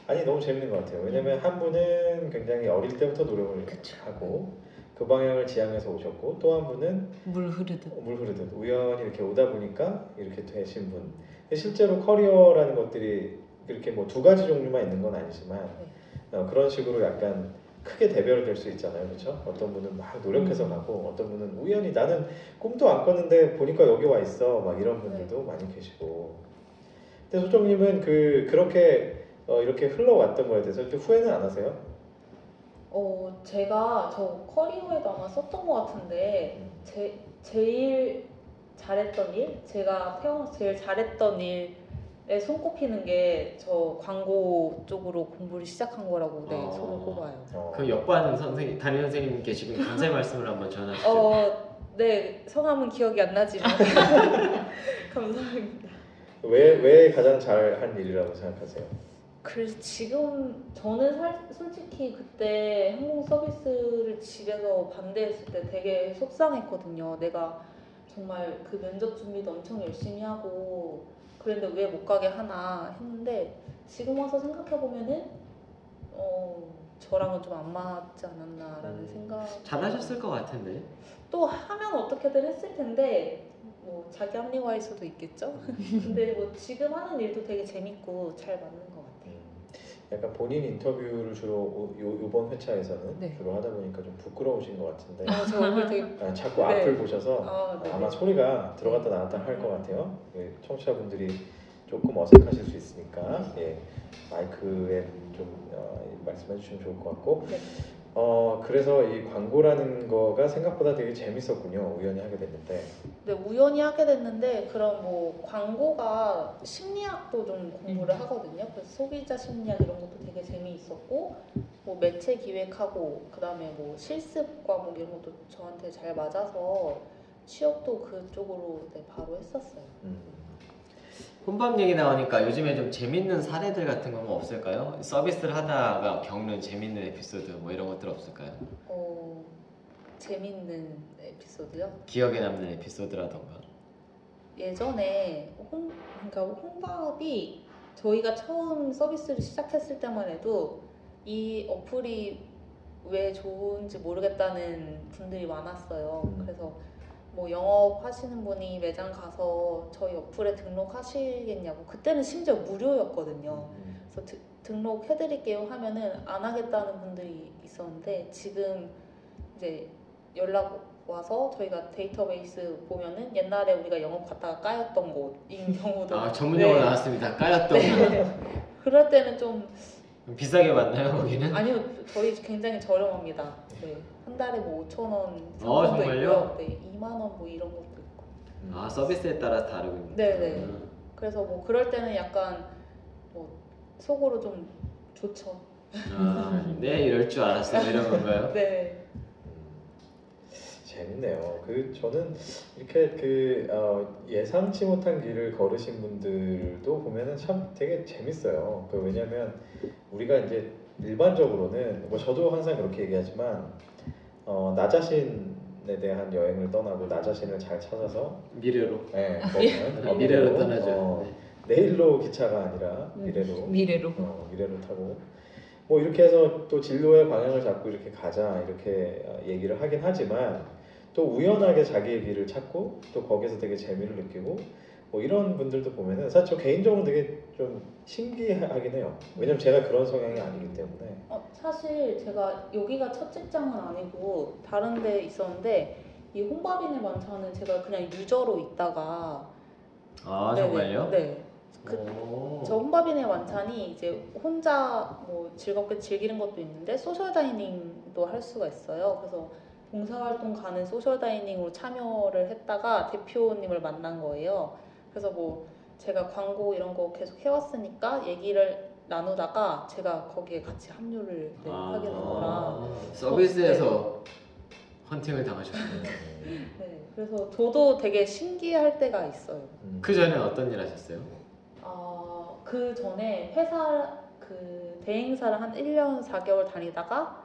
아니 너무 재밌는 것 같아요. 왜냐면 한 분은 굉장히 어릴 때부터 노력을 하고 그 방향을 지향해서 오셨고 또 한 분은 물 흐르듯. 물 흐르듯 우연히 이렇게 오다 보니까 이렇게 되신 분. 실제로 커리어라는 것들이 그렇게 뭐 두 가지 종류만 있는 건 아니지만 어, 그런 식으로 약간 크게 대별될 수 있잖아요, 그렇죠? 어떤 분은 막 노력해서 음. 가고 어떤 분은 우연히 나는 꿈도 안 꿨는데 보니까 여기 와 있어, 막 이런 분들도 많이 계시고. 근데 소정님은 그 그렇게 어, 이렇게 흘러왔던 거에 대해서 좀 후회는 안 하세요? 어 제가 저 커리어에도 아마 썼던 것 같은데 제 제일 잘했던 일, 제가 태어나서 제일 잘했던 일에 손꼽히는 게 저 광고 쪽으로 공부를 시작한 거라고 네, 아. 손을 꼽아요. 어, 그 옆반 선생님 담임 선생님께 지금 감사의 *laughs* 말씀을 한번 전하시죠. 어, 네 성함은 기억이 안 나지만 *laughs* 감사합니다. 왜, 왜 가장 잘한 일이라고 생각하세요? 그래서 지금 저는 살, 솔직히 그때 항공 서비스를 집에서 반대했을 때 되게 속상했거든요. 내가 정말 그 면접 준비도 엄청 열심히 하고 그랬는데 왜 못 가게 하나 했는데 지금 와서 생각해 보면은 어 저랑은 좀 안 맞지 않았나라는 음. 생각. 잘하셨을 것 같은데. 또 하면 어떻게든 했을 텐데 뭐 자기 합리화일 수도 있겠죠. *laughs* 근데 뭐 지금 하는 일도 되게 재밌고 잘 맞는. 음, 약간 본인 인터뷰를 주로 요, 요번 회차에서는 네. 주로 하다 보니까 좀 부끄러우신 것 같은데 어, 저 얼굴 되게 아, 자꾸 네. 앞을 보셔서 아, 네. 아마 소리가 들어갔다 나왔다 할 것 같아요. 예, 청취자분들이 조금 어색하실 수 있으니까 예, 마이크에 좀 어, 말씀해 주시면 좋을 것 같고 네. 어 그래서 이 광고라는 거가 생각보다 되게 재밌었군요. 우연히 하게 됐는데 네, 우연히 하게 됐는데 그런 뭐 광고가 심리학도 좀 공부를 하거든요. 그래서 소비자 심리학 이런 것도 되게 재미있었고 뭐 매체 기획하고 그다음에 뭐 실습 과목 이런 것도 저한테 잘 맞아서 취업도 그쪽으로 네, 바로 했었어요. 음, 혼밥 얘기 나오니까 요즘에 좀 재밌는 사례들 같은 건뭐 없을까요? 서비스를 하다가 겪는 재밌는 에피소드 뭐 이런 것들 없을까요? 어, 재밌는 에피소드요. 기억에 남는 에피소드라던가. 예전에 홍 그러니까 홍밥이 저희가 처음 서비스를 시작했을 때만 해도 이 어플이 왜 좋은지 모르겠다는 분들이 많았어요. 음. 그래서 뭐 영업 하시는 분이 매장 가서 저희 어플에 등록하시겠냐고 그때는 심지어 무료였거든요. 음, 그래서 드- 등록해드릴게요 하면은 안 하겠다는 분들이 있었는데 지금 이제 연락 와서 저희가 데이터베이스 보면은 옛날에 우리가 영업 갔다가 까였던 곳인 *laughs* 경우도 아 전문 용어 네. 나왔습니다. 까였던 네. *laughs* 그럴 때는 좀 거. 비싸게 받나요 거기는? 아니요 저희 굉장히 저렴합니다. 네. 한 달에 뭐 5천 원 어, 상품도 정말요? 있고요. 네, 2만 원 뭐 이런 것도 있고. 음. 아 서비스에 따라 다르군요. 네네. 음. 그래서 뭐 그럴 때는 약간 뭐 속으로 좀 좋죠. 아, 네 이럴 줄 알았어 이런 건가요? *laughs* 네. 음, 재밌네요. 그 저는 이렇게 그 어, 예상치 못한 길을 걸으신 분들도 보면은 참 되게 재밌어요. 그 왜냐하면 우리가 이제 일반적으로는 뭐 저도 항상 그렇게 얘기하지만 어, 나 자신에 대한 여행을 떠나고 나 자신을 잘 찾아서 미래로. 예, *laughs* 거기는 아, 미래로 떠나죠. 어, 네. 내일로 기차가 아니라 미래로 미래로. 어, 미래로 타고 뭐 이렇게 해서 또 진로의 방향을 잡고 이렇게 가자 이렇게 어, 얘기를 하긴 하지만 또 우연하게 자기의 길을 찾고 또 거기서 되게 재미를 느끼고 뭐 이런 분들도 보면은 사실 저 개인적으로 되게 좀 신기하긴 해요. 왜냐면 제가 그런 성향이 아니기 때문에 어, 사실 제가 여기가 첫 직장은 아니고 다른 데 있었는데 이 혼밥인의 만찬은 제가 그냥 유저로 있다가 아 네네. 정말요? 네. 그- 오. 저 혼밥인의 만찬이 이제 혼자 뭐 즐겁게 즐기는 것도 있는데 소셜 다이닝도 할 수가 있어요. 그래서 봉사활동 가는 소셜 다이닝으로 참여를 했다가 대표님을 만난 거예요. 그래서 뭐 제가 광고 이런 거 계속 해왔으니까 얘기를 나누다가 제가 거기에 같이 합류를 네, 아, 하게 된 거라. 서비스에서 헌팅을 당하셨군요. *laughs* 네, 그래서 저도 되게 신기할 때가 있어요. 음. 그 전에 어떤 일 하셨어요? 아, 그 전에 회사 그 대행사를 한 1년 4개월 다니다가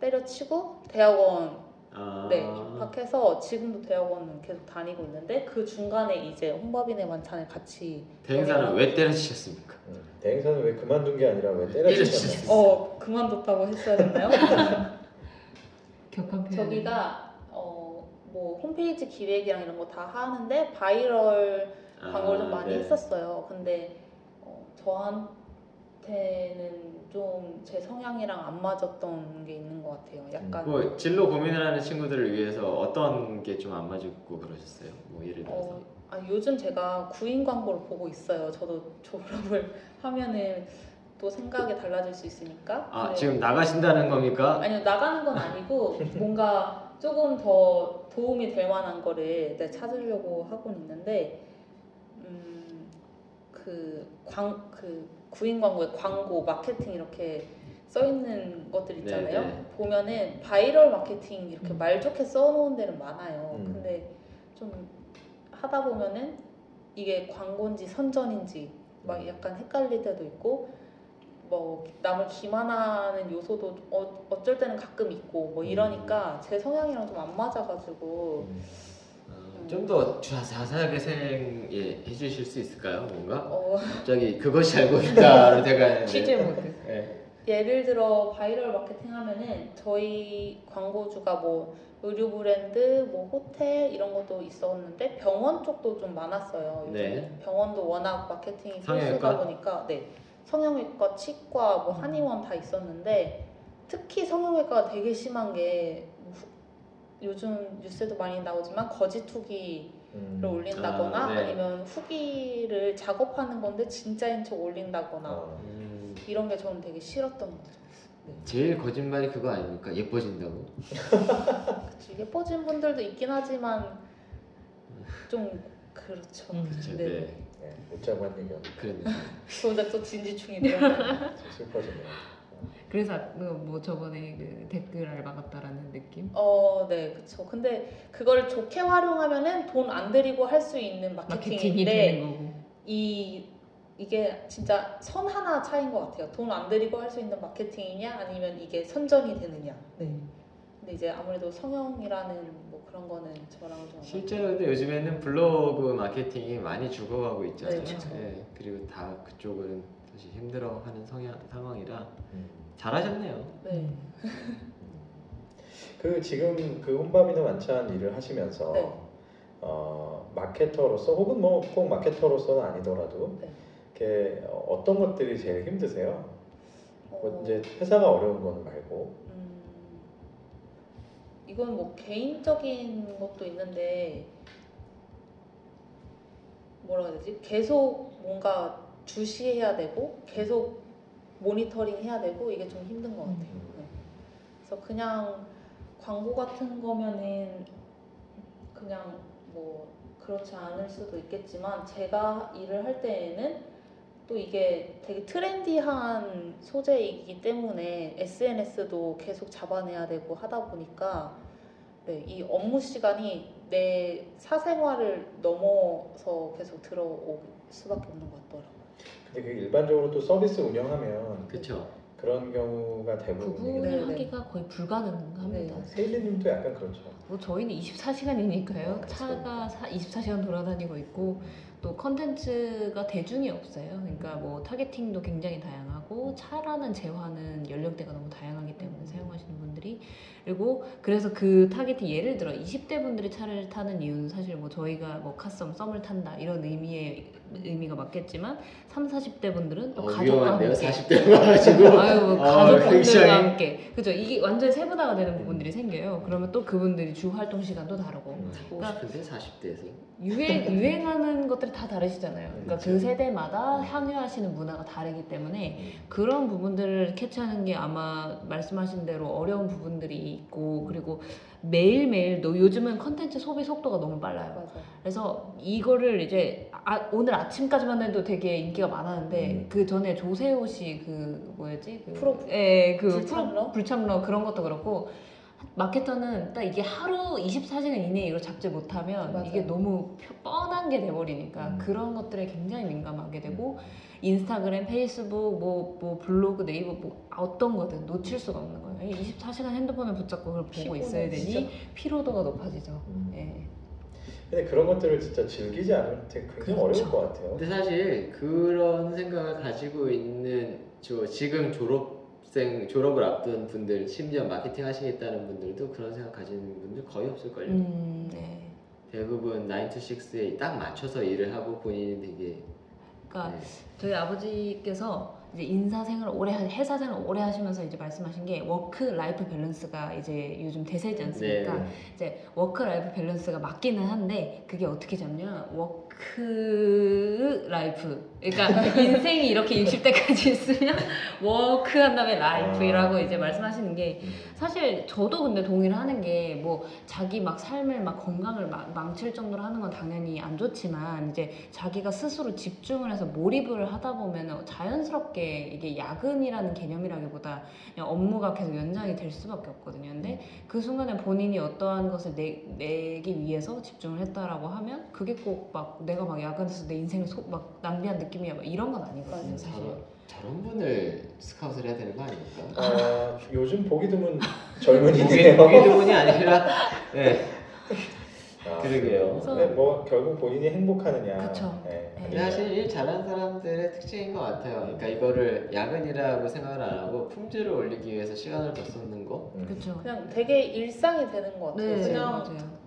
때려치고 대학원 아, 네 입학해서 지금도 대학원은 계속 다니고 있는데 그 중간에 이제 홍밥인의 만찬을 같이 대행사는 왜 때려치셨습니까? 음, 대행사는 왜 그만둔 게 아니라 왜 때려치셨나요? 어 그만뒀다고 했어야 됐나요? *laughs* 격한 표현. 저기가 어 뭐 홈페이지 기획이랑 이런 거 다 하는데 바이럴 광고를 좀 아, 많이 네. 했었어요. 근데 어, 저한테는 좀 제 성향이랑 안 맞았던 게 있는 것 같아요. 약간 뭐 진로 고민을 하는 친구들을 위해서 어떤 게 좀 안 맞고 그러셨어요? 뭐 예를 들어서 어, 아, 요즘 제가 구인 광고를 보고 있어요. 저도 *laughs* 졸업을 하면은 또 생각이 달라질 수 있으니까. 아 네. 지금 나가신다는 겁니까? 아니요 나가는 건 아니고 *laughs* 뭔가 조금 더 도움이 될 만한 거를 네, 찾으려고 하고 있는데 음, 그그광 그 구인 광고에 광고 마케팅 이렇게 써 있는 것들 있잖아요. 네, 네. 보면은 바이럴 마케팅 이렇게 음. 말 좋게 써놓은 데는 많아요. 음. 근데 좀 하다 보면은 이게 광고인지 선전인지 막 약간 헷갈릴 때도 있고 뭐 남을 기만하는 요소도 어, 어쩔 때는 가끔 있고 뭐 이러니까 제 성향이랑 좀 안 맞아가지고 음. 어, 좀더 자세하게 생각해 주실 수 있을까요? 뭔가 어, 갑자기 그것이 알고 싶다로 돼가는데 *laughs* 취재 모드. 네. 예를 들어 바이럴 마케팅 하면은 저희 광고주가 뭐 의류 브랜드, 뭐 호텔 이런 것도 있었는데 병원 쪽도 좀 많았어요. 네. 병원도 워낙 마케팅이? 필수다 보니까 네 성형외과, 치과, 뭐 한의원 다 있었는데 특히 성형외과가 되게 심한 게 후- 요즘 뉴스에도 많이 나오지만 거짓 후기를 음. 올린다거나 아, 네. 아니면 후기를 작업하는 건데 진짜인 척 올린다거나 어. 음, 이런 게 저는 되게 싫었던 거죠. 제일 거짓말이 그거 아닙니까? 예뻐진다고. *laughs* 그치, 예뻐진 분들도 있긴 하지만 좀 그렇죠. 음. 그쵸, 네. 네. 네, 웃자고 한 얘기가 그랬네. 저보다 또 진지충이네요. 좀 *laughs* 슬퍼지네요. 그래서 그뭐 저번에 그 댓글 알바 같다라는 느낌. 어, 네, 그렇죠. 근데 그걸 좋게 활용하면은 돈 안 들이고 할 수 있는 마케팅인데 되는 거고. 이 이게 진짜 선 하나 차이인 것 같아요. 돈 안 들이고 할 수 있는 마케팅이냐 아니면 이게 선전이 되느냐. 네. 근데 이제 아무래도 성형이라는 뭐 그런 거는 저랑 좀 실제로 근데 요즘에는 블로그 마케팅이 많이 죽어가고 있잖아요. 네, 그쵸. 네, 그리고 다 그쪽은 사실 힘들어하는 성향 상황이라 음. 잘하셨네요. 네. *laughs* 그 지금 그 혼밥이나 만찬 일을 하시면서 네. 어, 마케터로서 혹은 뭐 꼭 마케터로서는 아니더라도 네. 이렇게 어, 어떤 것들이 제일 힘드세요? 뭐 어, 이제 회사가 어려운 거는 말고 음, 이건 뭐 개인적인 것도 있는데 뭐라 해야 되지? 계속 뭔가 주시해야 되고 계속 모니터링 해야 되고 이게 좀 힘든 것 같아요. 음. 네. 그래서 그냥 광고 같은 거면은 그냥 뭐 그렇지 않을 수도 있겠지만 제가 일을 할 때에는 또 이게 되게 트렌디한 소재이기 때문에 SNS도 계속 잡아내야 되고 하다 보니까 네, 이 업무 시간이 내 사생활을 넘어서 계속 들어올 수밖에 없는 것 같더라고요. 근데 그 일반적으로 또 서비스 운영하면 그렇죠. 그런 경우가 대부분이긴 네, 네. 하기가 거의 불가능합니다. 네. 세일리님도 약간 그렇죠. 뭐 저희는 24시간이니까요. 아. 차가 24시간 돌아다니고 있고 또 컨텐츠가 대중이 없어요. 그러니까 뭐 타겟팅도 굉장히 다양하고 차라는 재화는 연령대가 너무 다양하기 때문에 사용하시는 분들이 그리고 그래서 그 타겟팅 예를 들어 20대 분들이 차를 타는 이유는 사실 뭐 저희가 뭐 카썸 썸을 탄다 이런 의미의 의미가 맞겠지만 3, 40대 분들은 또 어, 가족과. 함께 40대 가지고 *laughs* 아유 뭐 어, 가족분들과 굉장히- 함께 그죠 이게 완전 세분화가 되는 부분들이 생겨요. 그러면 또 그분들이 주 활동 시간도 다르고 음. 하고 싶은데 40대에서 유행 유행하는 것들이 다 다르시잖아요. 그러니까 그 그쵸. 세대마다 향유하시는 문화가 다르기 때문에 음. 그런 부분들을 캐치하는 게 아마 말씀하신 대로 어려운 부분들이 있고 그리고 매일 매일 너 요즘은 컨텐츠 소비 속도가 너무 빨라요. 맞아요. 그래서 이거를 이제 아, 오늘 아침까지만 해도 되게 인기가 많았는데 음. 그 전에 조세호 씨 그 뭐였지 그 프로- 예, 그 불참러? 프로- 불참러 그런 것도 그렇고 마케터는 딱 이게 하루 24시간 이내에 이걸 잡지 못하면 맞아요. 이게 너무 표- 뻔한 게 돼버리니까 음. 그런 것들에 굉장히 민감하게 되고 인스타그램, 페이스북, 뭐, 뭐 블로그, 네이버 뭐 어떤 거든 놓칠 수가 없는 거예요. 24시간 핸드폰을 붙잡고 그걸 보고 있어야 되니 피곤해, 피로도가 높아지죠. 음. 예. 근데 그런 것들을 진짜 즐기지 않으면 되게 굉장히 그렇죠. 어려울 것 같아요. 근데 사실 그런 생각을 가지고 있는 저 지금 졸업생 졸업을 앞둔 분들 심지어 마케팅 하시겠다는 분들도 그런 생각 가지는 분들 거의 없을걸요. 음, 네. 대부분 9 to 6에 딱 맞춰서 일을 하고 본인이 되게 그러니까 네. 저희 아버지께서 이제 인사 생활 오래 하- 회사 생활 오래 하시면서 이제 말씀하신 게 work life balance가 이제 요즘 대세지 않습니까? 네. 이제 work life balance가 맞기는 한데 그게 어떻게 잡냐 work work life. 그러니까 인생이 이렇게 60대까지 *laughs* 있으면 work 한 다음에 life라고 이제 말씀하시는 게 음. 사실 저도 근데 동의를 하는 게 뭐 자기 막 삶을 막 건강을 막 망칠 정도로 하는 건 당연히 안 좋지만 이제 자기가 스스로 집중을 해서 몰입을 하다 보면 자연스럽게 이게 야근이라는 개념이라기보다 업무가 계속 연장이 될 수밖에 없거든요. 근데 그 순간에 본인이 어떠한 것을 내, 내기 위해서 집중을 했다라고 하면 그게 꼭막 내가 막 야근해서 내 인생을 소, 막 낭비한 느낌이야 막 이런 건 아니거든요. 사실. 저런, 저런 분을 스카웃을 해야 되는 거 아닙니까? 아, 요즘 보기 드문 젊은이네요. 보기 드문이 아니라 네. 아, 그러게요. 네, 뭐 결국 본인이 행복하느냐. 그쵸. 네, 네. 사실 일 잘하는 사람들의 특징인 것 같아요. 그러니까 이거를 야근이라고 생각을 안 하고 품질을 올리기 위해서 시간을 더 쏟는 거. 음. 그렇죠. 그냥 되게 일상이 되는 것 같아요. 네, 그냥 맞아요.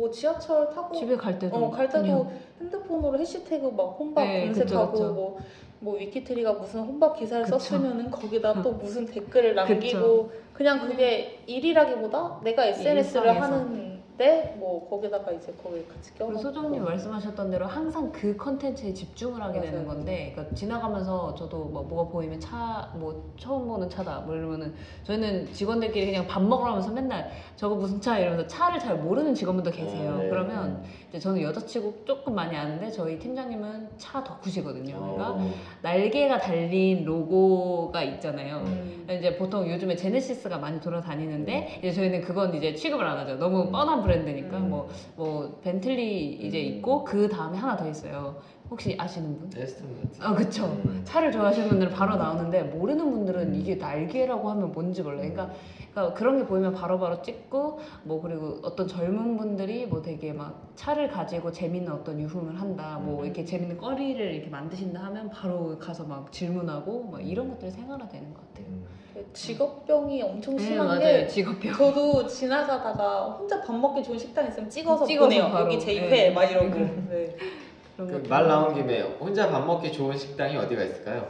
뭐 지하철 타고 집에 갈 때도 어, 갈 때도 그냥 핸드폰으로 해시태그 막 혼밥 네, 검색하고 그쵸, 그쵸. 뭐, 뭐 위키트리가 무슨 혼밥 기사를 그쵸. 썼으면은 거기다 또 무슨 댓글을 *laughs* 남기고. 그냥 그게 일이라기보다 내가 SNS를. 하는 데뭐 거기다가 이제 거기 같이 그리고 껴놓고 소정님 말씀하셨던 대로 항상 그 컨텐츠에 집중을 하게 되는 맞아요. 건데 그러니까 지나가면서 저도 뭐 뭐가 보이면 차 뭐 처음 보는 차다 뭐 이러면은 저희는 직원들끼리 그냥 밥 먹으러면서 맨날 저거 무슨 차 이러면서 차를 잘 모르는 직원분도 계세요. 네. 그러면 이제 저는 여자치고 조금 많이 아는데 저희 팀장님은 차 덕후시거든요. 그러니까 어. 날개가 달린 로고가 있잖아요. 음. 이제 보통 요즘에 제네시스가 많이 돌아다니는데 이제 저희는 그건 이제 취급을 안 하죠. 너무 뻔한 브랜드 니까 음. 뭐 뭐 벤틀리 이제 음. 있고 그 다음에 하나 더 있어요. 혹시 아시는 분? 에스턴 마틴. 아 그쵸. 음. 차를 좋아하시는 분들은 바로 나오는데 모르는 분들은 이게 날개라고 하면 뭔지 몰라요. 그러니까, 그러니까 그런 게 보이면 바로 바로 찍고 뭐 그리고 어떤 젊은 분들이 뭐 되게 막 차를 가지고 재밌는 어떤 유흥을 한다. 뭐 음. 이렇게 재밌는 거리를 이렇게 만드신다 하면 바로 가서 막 질문하고 막 이런 것들이 생활화되는 것 같아요. 음. 직업병이 엄청 네, 심한 맞아요. 게 직업병. 저도 지나가다가 혼자 밥 먹기 좋은 식당 있으면 찍어서, 찍어서 보내요. 바로. 여기 제 네. 입회 막 이러고. 음. 네. 그런 그. 말 나온 김에 혼자 밥 먹기 좋은 식당이 어디가 있을까요?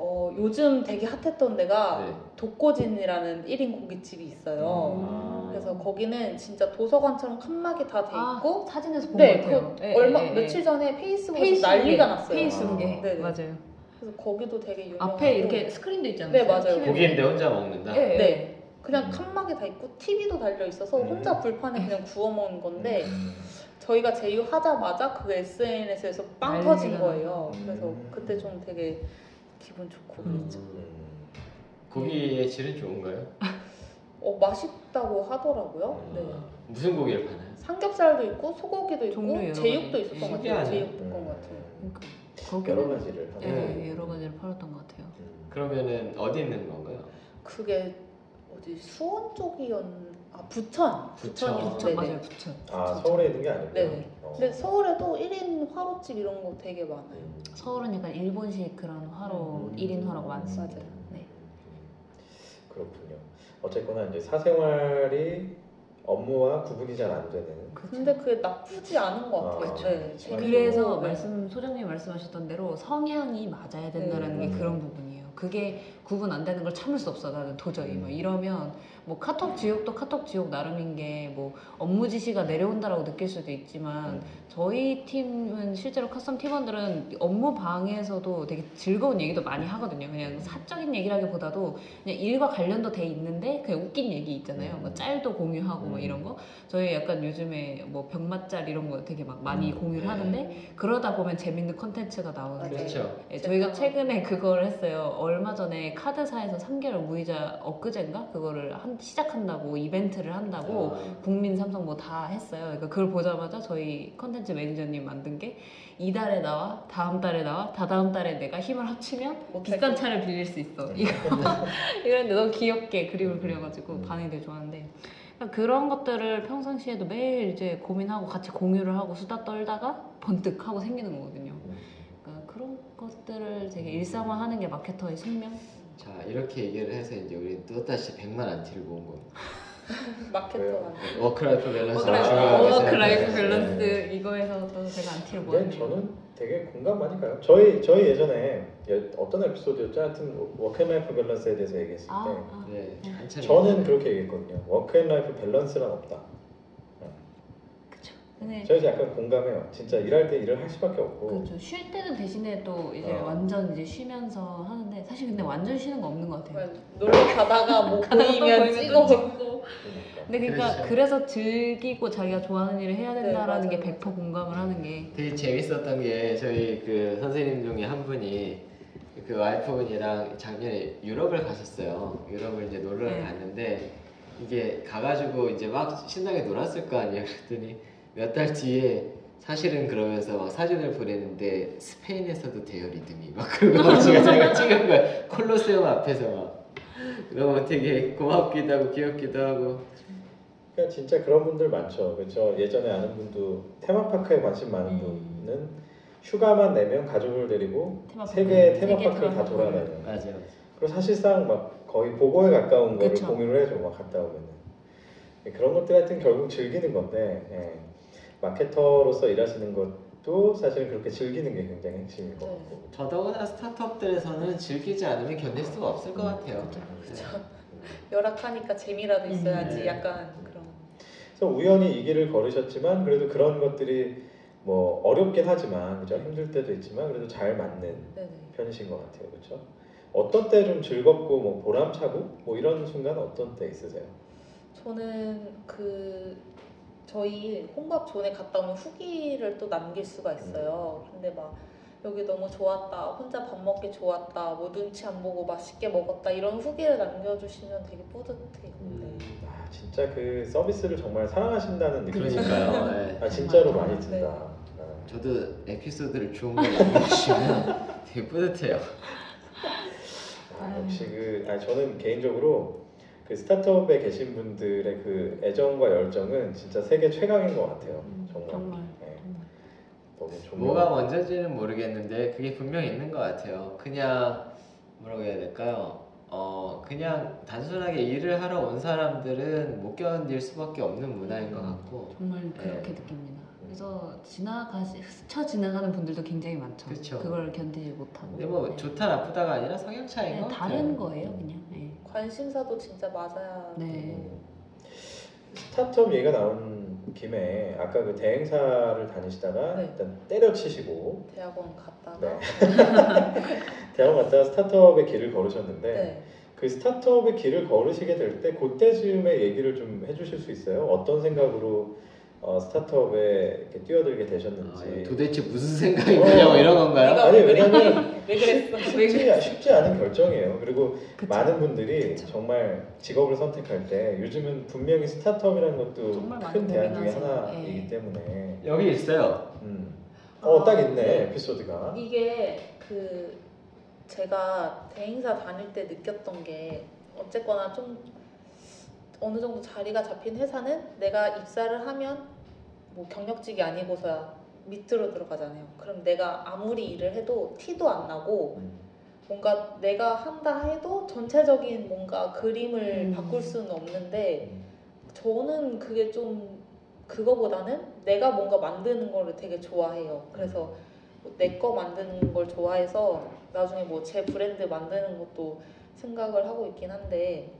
어, 요즘 되게 핫했던 데가 네. 독고진이라는 1인 고깃집이 있어요. 음. 그래서 거기는 진짜 도서관처럼 칸막이 다돼 아, 있고 사진에서 본 네, 것 같아요. 그 예, 얼마 예, 예. 며칠 전에 페이스북에, 난리가 났어요. 페이스북에 네, 네. 맞아요. 그래서 거기도 되게 유명하고 앞에 이렇게 스크린도 있잖아요. 네, 맞아요. 고기인데 혼자 먹는다. 예, 예. 네. 그냥 음. 칸막이 다 있고 TV도 달려 있어서 음. 혼자 불판에 그냥 구워 먹는 건데 음. 저희가 제휴하자마자 그 SNS에서 빵 난리가 터진 거예요. 그래서 음. 그때 좀 되게 기분 좋고 음. 그랬죠. 음. 고기의 질은 좋은가요? *laughs* 어 맛있다고 하더라고요. 음. 네. 무슨 고기를 파나요? 삼겹살도 있고 소고기도 있고 종류 여러 제육도 가지. 있었던 것 같아요. 신기하네. 제육 볶음 같은. 음. 거기는- 여러 가지를 하고. 예, 여러 가지를 팔았던 것 같아요. 음. 그러면은 어디 있는 건가요? 그게 어디 수원 쪽이었 아 부천 부천. 부천 네네. 맞아요, 부천. 아 서울에 있는 게 아니고요. 네네. 어. 근데 서울에도 1인 화로집 이런 거 되게 많아요. 음. 서울은 약간 일본식 그런 화로 음. 1인 화로가 많습니다. 맞아요. 네. 그렇군요. 어쨌거나 이제 사생활이 업무와 구분이 잘 안 되는. 근데 그게 나쁘지 않은 것 같아요. 아, 네, 그쵸. 재밌고. 그래서 네. 말씀 소장님 말씀하셨던 대로 성향이 맞아야 된다는 네. 게 그런 부분이에요. 그게 구분 안 되는 걸 참을 수 없어 나는 도저히 뭐 이러면 뭐 카톡 지옥도 카톡 지옥 나름인 게 뭐 업무 지시가 내려온다라고 느낄 수도 있지만 음. 저희 팀은 실제로 커스텀 팀원들은 업무 방에서도 되게 즐거운 얘기도 많이 하거든요. 그냥 사적인 얘기라기보다도 그냥 일과 관련도 돼 있는데 그냥 웃긴 얘기 있잖아요. 뭐 짤도 공유하고 뭐 이런 거. 저희 약간 요즘에 뭐 병맛짤 이런 거 되게 막 많이 음. 공유를 하는데 그러다 보면 재밌는 컨텐츠가 나오는데. 그렇죠. 예, 저희가 최근에 그걸 했어요. 얼마 전에 카드사에서 3개월 무이자 엊그젠가 그거를 한, 시작한다고 이벤트를 한다고 아, 국민 삼성 뭐 다 했어요. 그러니까 그걸 보자마자 저희 컨텐츠 매니저님 만든 게 이달의 나와 다음 달의 나와 다다음 달의 내가 힘을 합치면 비싼 거. 차를 빌릴 수 있어. 이거 *laughs* *laughs* 이랬는데 너무 귀엽게 그림을 그려가지고 반응이 되게 좋았는데 그러니까 그런 것들을 평상시에도 매일 이제 고민하고 같이 공유를 하고 수다 떨다가 번뜩 하고 생기는 거거든요. 그러니까 그런 것들을 되게 일상화하는 게 마케터의 숙명. 자 이렇게 얘기를 해서 이제 우리 또 다시 100만 안티를 모은 겁니다. *laughs* 마케터가 work life balance work life-. balance 네. 이거에서 또 제가 안티를 모았네요. 저는 되게 공감 많이 가요. 저희 저희 예전에 예- 어떤 에피소드였죠? 하여튼 work and life balance에 대해서 얘기했을 때 아, 아. 네, 한참 저는 그렇게 얘기했거든요. work and life balance란 없다. 근데 저희 약간 공감해요. 진짜 일할 때 일을 할 수밖에 없고 그렇죠. 쉴 때는 대신에 또 이제 어. 완전 이제 쉬면서 하는데 사실 근데 완전 쉬는 거 없는 것 같아요. 놀러 가다가 뭐 *laughs* 보이면 보이면 찍어 또 먹고 그러니까. 근데 그러니까 그렇죠. 그래서 즐기고 자기가 좋아하는 일을 해야 된다라는 네, 게 맞아요. 100% 공감을 하는 게 되게 재밌었던 게 저희 그 선생님 중에 한 분이 그 와이프분이랑 작년에 유럽을 가셨어요. 유럽을 이제 놀러 네. 갔는데 이게 가가지고 이제 막 신나게 놀았을 거 아니에요. *laughs* 그랬더니 몇 달 뒤에 사실은 그러면서 막 사진을 보내는데 스페인에서도 대여 리듬이 막 *laughs* 그러고 막 제가 자기가 찍은 거야. 콜로세움 앞에서 막 너무 되게 고맙기도 하고 귀엽기도 하고 그러니까 진짜 그런 분들 많죠. 그렇죠. 예전에 아는 분도 테마파크에 관심 많은 음. 분은 휴가만 내면 가족을 데리고 테마파크. 세계 테마파크를 다. 돌아다녀요. 맞아요. 그리고 사실상 막 거의 보고에 가까운 거를 그쵸. 공유를 해줘 막 갔다 오면은 그런 것들 하여튼 결국 즐기는 건데 예. 마케터로서 일하시는 것도 사실은 그렇게 즐기는 게 굉장히 핵심인 것 네. 같고 더더구나 스타트업들에서는 즐기지 않으면 견딜 수가 없을 것 같아요. 그쵸. 그쵸. *laughs* 열악하니까 재미라도 있어야지 음. 약간 그런 그래서 우연히 이 길을 걸으셨지만 그래도 그런 것들이 뭐 어렵긴 하지만 그죠 힘들 때도 있지만 그래도 잘 맞는 네네 편이신 것 같아요 그렇죠 어떤 때 좀 즐겁고 뭐 보람차고 뭐 이런 순간 어떤 때 있으세요? 저는 그 저희 혼밥 존에 갔다 오면 후기를 또 남길 수가 있어요. 근데 막 여기 너무 좋았다, 혼자 밥 먹기 좋았다, 뭐 눈치 안 보고 맛있게 먹었다 이런 후기를 남겨주시면 되게 뿌듯해요. 음. 네. 아 진짜 그 서비스를 정말 사랑하신다는 느낌이 그러니까요. 네. 아 진짜로. 많이 든다 네. 아. 저도 에피소드를 좋은 걸 남겨주시면 *laughs* 되게 뿌듯해요. 아, 역시 그 아니, 저는 개인적으로 그 스타트업에 계신 분들의 그 애정과 열정은 진짜 세계 최강인 것 같아요. 정말. 정말 네, 정말. 너무 존경. 뭐가 먼저인지는 모르겠는데 그게 분명히 있는 것 같아요. 그냥 뭐라고 해야 될까요? 어 그냥 단순하게 일을 하러 온 사람들은 못 견딜 수밖에 없는 문화인 것 같고 정말 그렇게 네. 느낍니다. 그래서 지나가시 스쳐 지나가는 분들도 굉장히 많죠. 그쵸. 걸 견디지 못하고. 근데 뭐 네. 좋다 나쁘다가 아니라 성향 차이인 네, 것 같아요. 다른 거예요, 그냥. 네. 관심사도 진짜 맞아야 네. 음. 스타트업 얘기가 나온 김에 아까 그 대행사를 다니시다가 네. 일단 때려치시고 대학원 갔다가 네. *laughs* 대학원 갔다가 스타트업의 길을 걸으셨는데 네. 그 스타트업의 길을 걸으시게 될 때 그때쯤의 얘기를 좀 해주실 수 있어요? 어떤 생각으로 어, 스타트업에 이렇게 뛰어들게 되셨는지. 아, 도대체 무슨 생각이 드냐고 이런 건가요? 아니 왜? 왜냐면 왜 그랬어? 쉽지, 쉽지 않은 결정이에요. 그리고 그쵸. 많은 분들이 정말 직업을 선택할 때 요즘은 분명히 스타트업이라는 것도 큰 대안 중에. 하나이기 예. 때문에 여기 있어요. 음. 어, 딱 있네 네. 에피소드가. 이게 그 제가 대행사 다닐 때 느꼈던 게 어쨌거나 좀 어느 정도 자리가 잡힌 회사는 내가 입사를 하면 뭐 경력직이 아니고서야 밑으로 들어가잖아요. 그럼 내가 아무리 일을 해도 티도 안 나고 음. 뭔가 내가 한다 해도 전체적인 뭔가 그림을 음. 바꿀 수는 없는데 음. 저는 그게 좀 그거보다는 내가 뭔가 만드는 거를 되게 좋아해요. 그래서 내 거 만드는 걸 좋아해서 나중에 뭐 제 브랜드 만드는 것도 생각을 하고 있긴 한데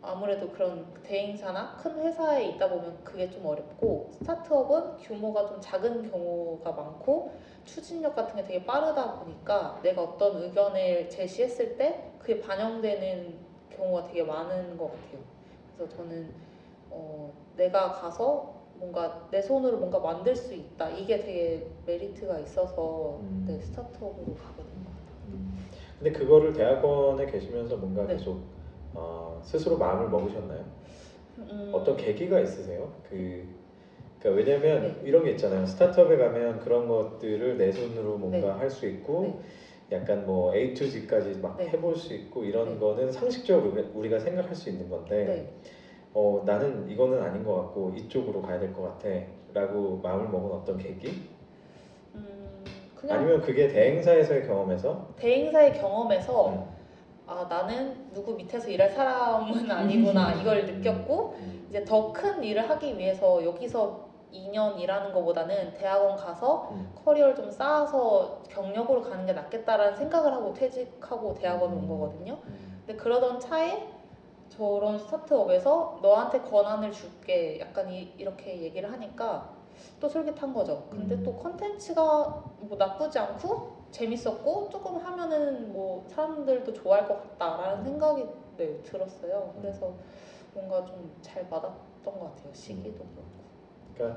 아무래도 그런 대행사나 큰 회사에 있다 보면 그게 좀 어렵고 스타트업은 규모가 좀 작은 경우가 많고 추진력 같은 게 되게 빠르다 보니까 내가 어떤 의견을 제시했을 때 그게 반영되는 경우가 되게 많은 것 같아요. 그래서 저는 어, 내가 가서 뭔가 내 손으로 뭔가 만들 수 있다 이게 되게 메리트가 있어서 음. 네, 스타트업으로 가게 된 것 같아요. 음. 근데 그거를 대학원에 계시면서 뭔가 네. 계속 어, 스스로 마음을 먹으셨나요? 음, 어떤 계기가 있으세요? 그 그러니까 왜냐면 네. 이런 게 있잖아요. 스타트업에 가면 그런 것들을 내 손으로 뭔가 네. 할수 있고 네. 약간 뭐 A to Z까지 막 네. 해볼 수 있고 이런 네. 거는 상식적으로 우리- 우리가 생각할 수 있는 건데 네. 어 나는 이거는 아닌 것 같고 이쪽으로 가야 될 것 같아 라고 마음을 먹은 어떤 계기? 음, 아니면 그게 대행사에서의 경험에서 대행사의 경험에서 음. 아 나는 누구 밑에서 일할 사람은 *laughs* 아니구나 이걸 느꼈고 음. 이제 더 큰 일을 하기 위해서 여기서 2년 일하는 것보다는 대학원 가서 음. 커리어를 좀 쌓아서 경력으로 가는 게 낫겠다라는 생각을 하고 퇴직하고 대학원 온 음. 거거든요. 음. 근데 그러던 차에 저런 스타트업에서 너한테 권한을 줄게 약간 이, 이렇게 얘기를 하니까 또 솔깃한 거죠. 근데 음. 또 컨텐츠가 뭐 나쁘지 않고 재밌었고 조금 하면은 뭐 사람들도 좋아할 것 같다라는 생각이 네, 들었어요. 그래서 뭔가 좀 잘 맞았던 것 같아요. 시기도 그렇고.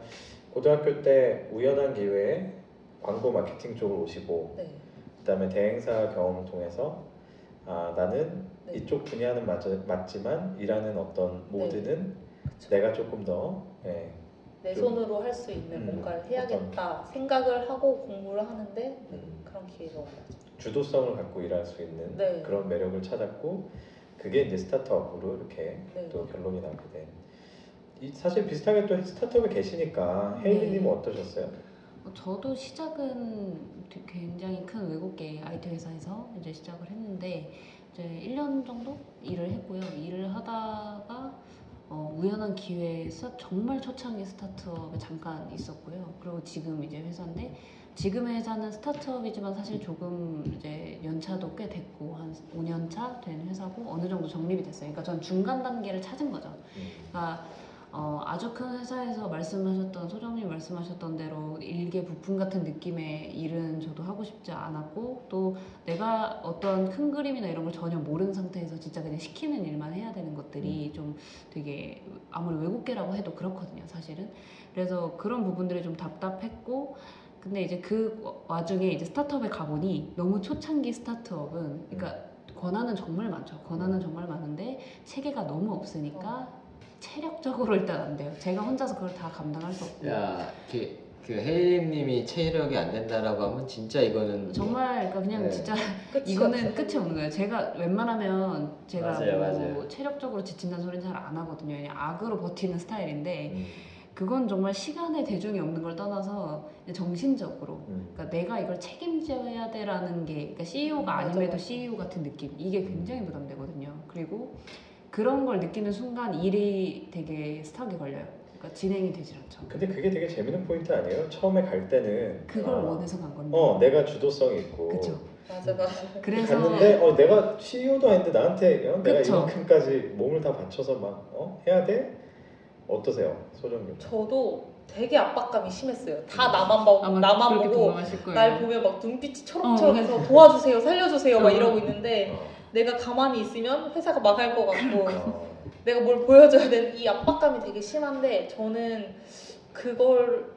고등학교 때 우연한 기회에 광고 마케팅 쪽으로 오시고 네. 그다음에 대행사 경험을 통해서 아 나는 네. 이쪽 분야는 맞, 맞지만 일하는 어떤 모드는 그쵸. 내가 조금 더 예, 내 좀- 손으로 할 수 있는 음, 뭔가를 해야겠다 생각을 하고 공부를 하는데 네, 음. 그런 기회가 와가지고 주도성을 갖고 일할 수 있는 네. 그런 매력을 찾았고 그게 이제 스타트업으로 이렇게 네. 또 결론이 나게 된. 이 사실 비슷하게 또 스타트업에 계시니까 헤일리님은 네. 어떠셨어요? 어, 저도 시작은 굉장히 큰 외국계 IT 회사에서 이제 시작을 했는데 이제 1년 정도 일을 했고요. 일을 하다가 어, 우연한 기회에서 정말 초창기 스타트업에 잠깐 있었고요. 그리고 지금 이제 회사인데 지금의 회사는 스타트업이지만 사실 조금 이제 연차도 꽤 됐고 한 5년 차 된 회사고 어느 정도 정립이 됐어요. 그러니까 전 중간 단계를 찾은 거죠. 음. 그러니까 어, 아주 큰 회사에서 말씀하셨던 소장님 말씀하셨던 대로 일개 부품 같은 느낌의 일은 저도 하고 싶지 않았고 또 내가 어떤 큰 그림이나 이런 걸 전혀 모르는 상태에서 진짜 그냥 시키는 일만 해야 되는 것들이 좀 되게 아무리 외국계라고 해도 그렇거든요 사실은 그래서 그런 부분들이 좀 답답했고 근데 이제 그 와중에 이제 스타트업에 가보니 너무 초창기 스타트업은 그러니까 권한은 정말 많죠 권한은 정말 많은데 체계가 너무 없으니까 체력적으로 일단 안 돼요. 제가 혼자서 그걸 다 감당할 수 없고 야, 그, 그 헤이림님이 체력이 안 된다라고 하면 진짜 이거는 정말 그러니까 그냥 네. 진짜 *laughs* 끝이 이거는. 끝이 없는 거예요. 제가 웬만하면 제가 맞아요, 뭐 맞아요. 체력적으로 지친다는 소리는 잘 안 하거든요. 그냥 악으로 버티는 스타일인데 음. 그건 정말 시간의 대중이 없는 걸 떠나서 정신적으로 음. 그러니까 내가 이걸 책임져야 돼라는 게 그러니까 CEO가 아님에도. CEO 같은 느낌 이게 굉장히 부담되거든요. 그리고 그런 걸 느끼는 순간 일이 되게 스탁이 걸려요. 그러니까 진행이 되질 않죠. 근데 그게 되게 재밌는 포인트 아니에요? 처음에 갈 때는 그걸 아, 원해서 간 건데. 어 내가 주도성이 있고 그쵸. 맞아 맞아. 그래서 갔는데 어 내가 CEO도 아닌데 나한테 어, 내가 그쵸. 이만큼까지 몸을 다 바쳐서 막 어? 해야 돼? 어떠세요, 소정님? 저도 되게 압박감이 심했어요. 다 나만 보고 아마 나만 그렇게 보고 동감하실 거예요. 날 보면 막 눈빛이 초롱초롱해서 도와주세요, 살려주세요 막 어. 이러고 있는데 어, 내가 가만히 있으면 회사가 망할 것 같고 어, 내가 뭘 보여줘야 되는 이 압박감이 되게 심한데 저는 그걸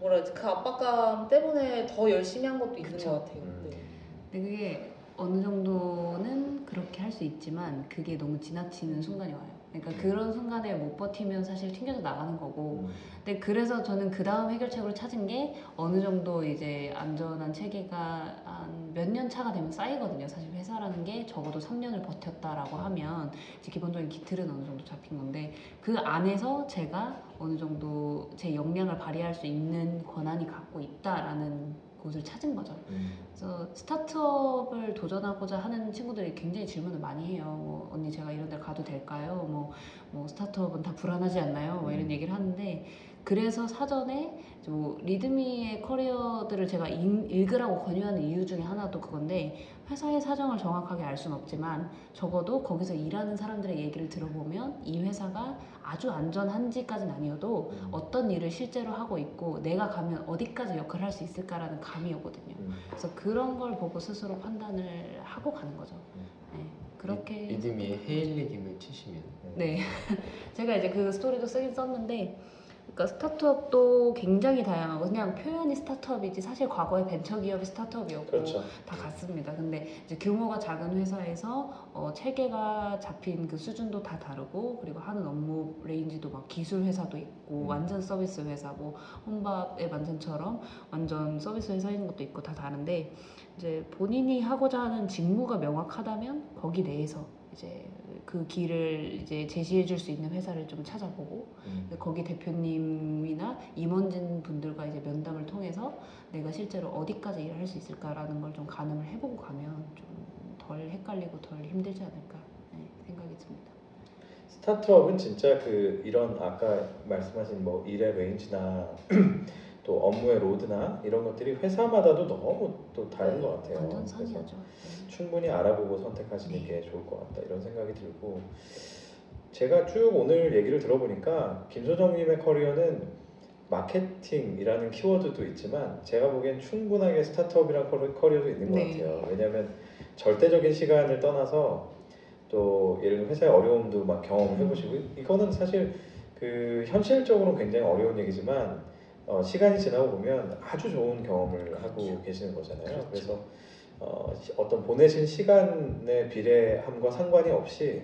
뭐라 해야지 그 압박감 때문에 더 열심히 한 것도 있는 그쵸. 것 같아요. 음. 네. 근데 그게 어느 정도는 그렇게 할 수 있지만 그게 너무 지나치는 순간이 와요. 그러니까 그런 순간에 못 버티면 사실 튕겨져 나가는 거고 음. 근데 그래서 저는 그 다음 해결책으로 찾은 게 어느 정도 이제 안전한 체계가 한 몇 년 차가 되면 쌓이거든요. 사실 회사라는 게 적어도 3년을 버텼다라고 하면 이제 기본적인 기틀은 어느 정도 잡힌 건데 그 안에서 제가 어느 정도 제 역량을 발휘할 수 있는 권한이 갖고 있다라는 곳을 찾은 거죠. 음. 그래서 스타트업을 도전하고자 하는 친구들이 굉장히 질문을 많이 해요. 뭐, 언니 제가 이런 데 가도 될까요? 뭐, 뭐 스타트업은 다 불안하지 않나요? 뭐 이런 얘기를 하는데 그래서 사전에 뭐 리드미의 커리어들을 제가 읽, 읽으라고 권유하는 이유 중에 하나도 그건데 회사의 사정을 정확하게 알 수는 없지만 적어도 거기서 일하는 사람들의 얘기를 들어보면 이 회사가 아주 안전한지까지는 아니어도 음. 어떤 일을 실제로 하고 있고 내가 가면 어디까지 역할을 할 수 있을까라는 감이 오거든요. 음. 그래서 그런 걸 보고 스스로 판단을 하고 가는 거죠. 음. 네, 그렇게 믿음이 헤일리 김을 치시면 네 *laughs* 제가 이제 그 스토리도 쓰긴 썼는데 그러니까 스타트업도 굉장히 다양하고 그냥 표현이 스타트업이지 사실 과거에 벤처기업이 스타트업이었고 그렇죠. 다 같습니다. 근데 이제 규모가 작은 회사에서 어, 체계가 잡힌 그 수준도 다 다르고 그리고 하는 업무 range도 막 기술 회사도 있고 음. 완전 서비스 회사 뭐 혼밥의 만찬처럼 완전 서비스 회사인 것도 있고 다 다른데 이제 본인이 하고자 하는 직무가 명확하다면 거기 내에서 이제 그 길을 이제 제시해 줄 수 있는 회사를 좀 찾아보고 음. 거기 대표님이나 임원진 분들과 이제 면담을 통해서 내가 실제로 어디까지 일을 할수 있을까라는 걸 좀 가늠을 해보고 가면 좀 덜 헷갈리고 덜 힘들지 않을까 네, 생각이 듭니다. 스타트업은 진짜 그 이런 아까 말씀하신 뭐 일의 range나 또 업무의 load나 이런 것들이 회사마다도 너무 또 다른 것 같아요. 완전. 네. 충분히 알아보고 선택하시는 네. 게 좋을 것 같다 이런 생각이 들고 제가 쭉 오늘 얘기를 들어보니까 김소정님의 커리어는 마케팅이라는 키워드도 있지만 제가 보기엔 충분하게 스타트업이란 커리- 커리어도 있는 것 네. 같아요. 왜냐하면 절대적인 시간을 떠나서 또 예를 들면 회사의 어려움도 막 경험해 보시고 이거는 사실 그 현실적으로 굉장히 어려운 얘기지만 어, 시간이 지나고 보면 아주 좋은 경험을 하고 계시는 거잖아요. 그래서 어, 시- 어떤 보내신 시간의 비례함과 상관이 없이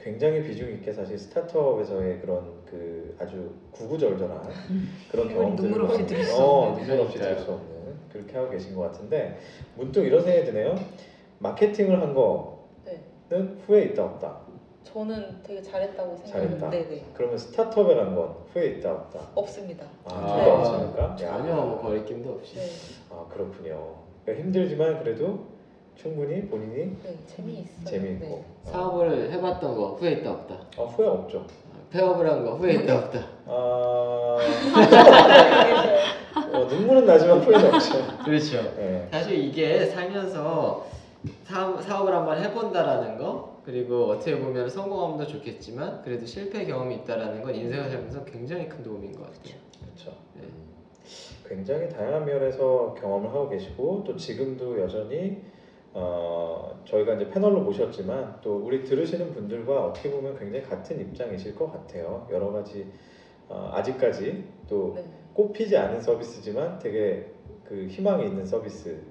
굉장히 비중 있게 사실 스타트업에서의 그런 그 아주 구구절절한 *laughs* 그런 이건 경험들을 눈물 없이 들을 수 어, 없는. 눈물 없이 들을 수 없는 그렇게 하고 계신 것 같은데 문득 이런 생각이 드네요. 마케팅을 한 거는 네. 후회 있다 없다. 저는 되게 잘했다고 잘했다. 생각하는데 네. 그러면 스타트업에 간 건 후회 있다 없다. 없습니다. 아, 아, 네. 없습니까? 전혀 야. 뭐 거리낌도 없이. 네, 아 그렇군요. 그러니까 힘들지만 그래도 충분히 본인이 네 재미있어요. 재미있고 네. 사업을 해봤던 거 후회 있다 없다. 어, 후회 없죠. 폐업을 한 거 후회 있다 없다. 아 *laughs* 어, 눈물은 나지만 후회는 없죠. 그렇죠. 네. 사실 이게 살면서 사업, 사업을 한번 해본다라는 거 그리고 어떻게 보면 성공하면 더 좋겠지만 그래도 실패 경험이 있다라는 건 인생을 살면서 굉장히 큰 도움인 것 같아요. 그렇죠. 네. 굉장히 다양한 면에서 경험을 하고 계시고 또 지금도 여전히 어, 저희가 이제 패널로 모셨지만 또 우리 들으시는 분들과 어떻게 보면 굉장히 같은 입장이실 것 같아요. 여러 가지 어, 아직까지 또 네. 꼽히지 않은 서비스지만 되게 그 희망이 있는 서비스.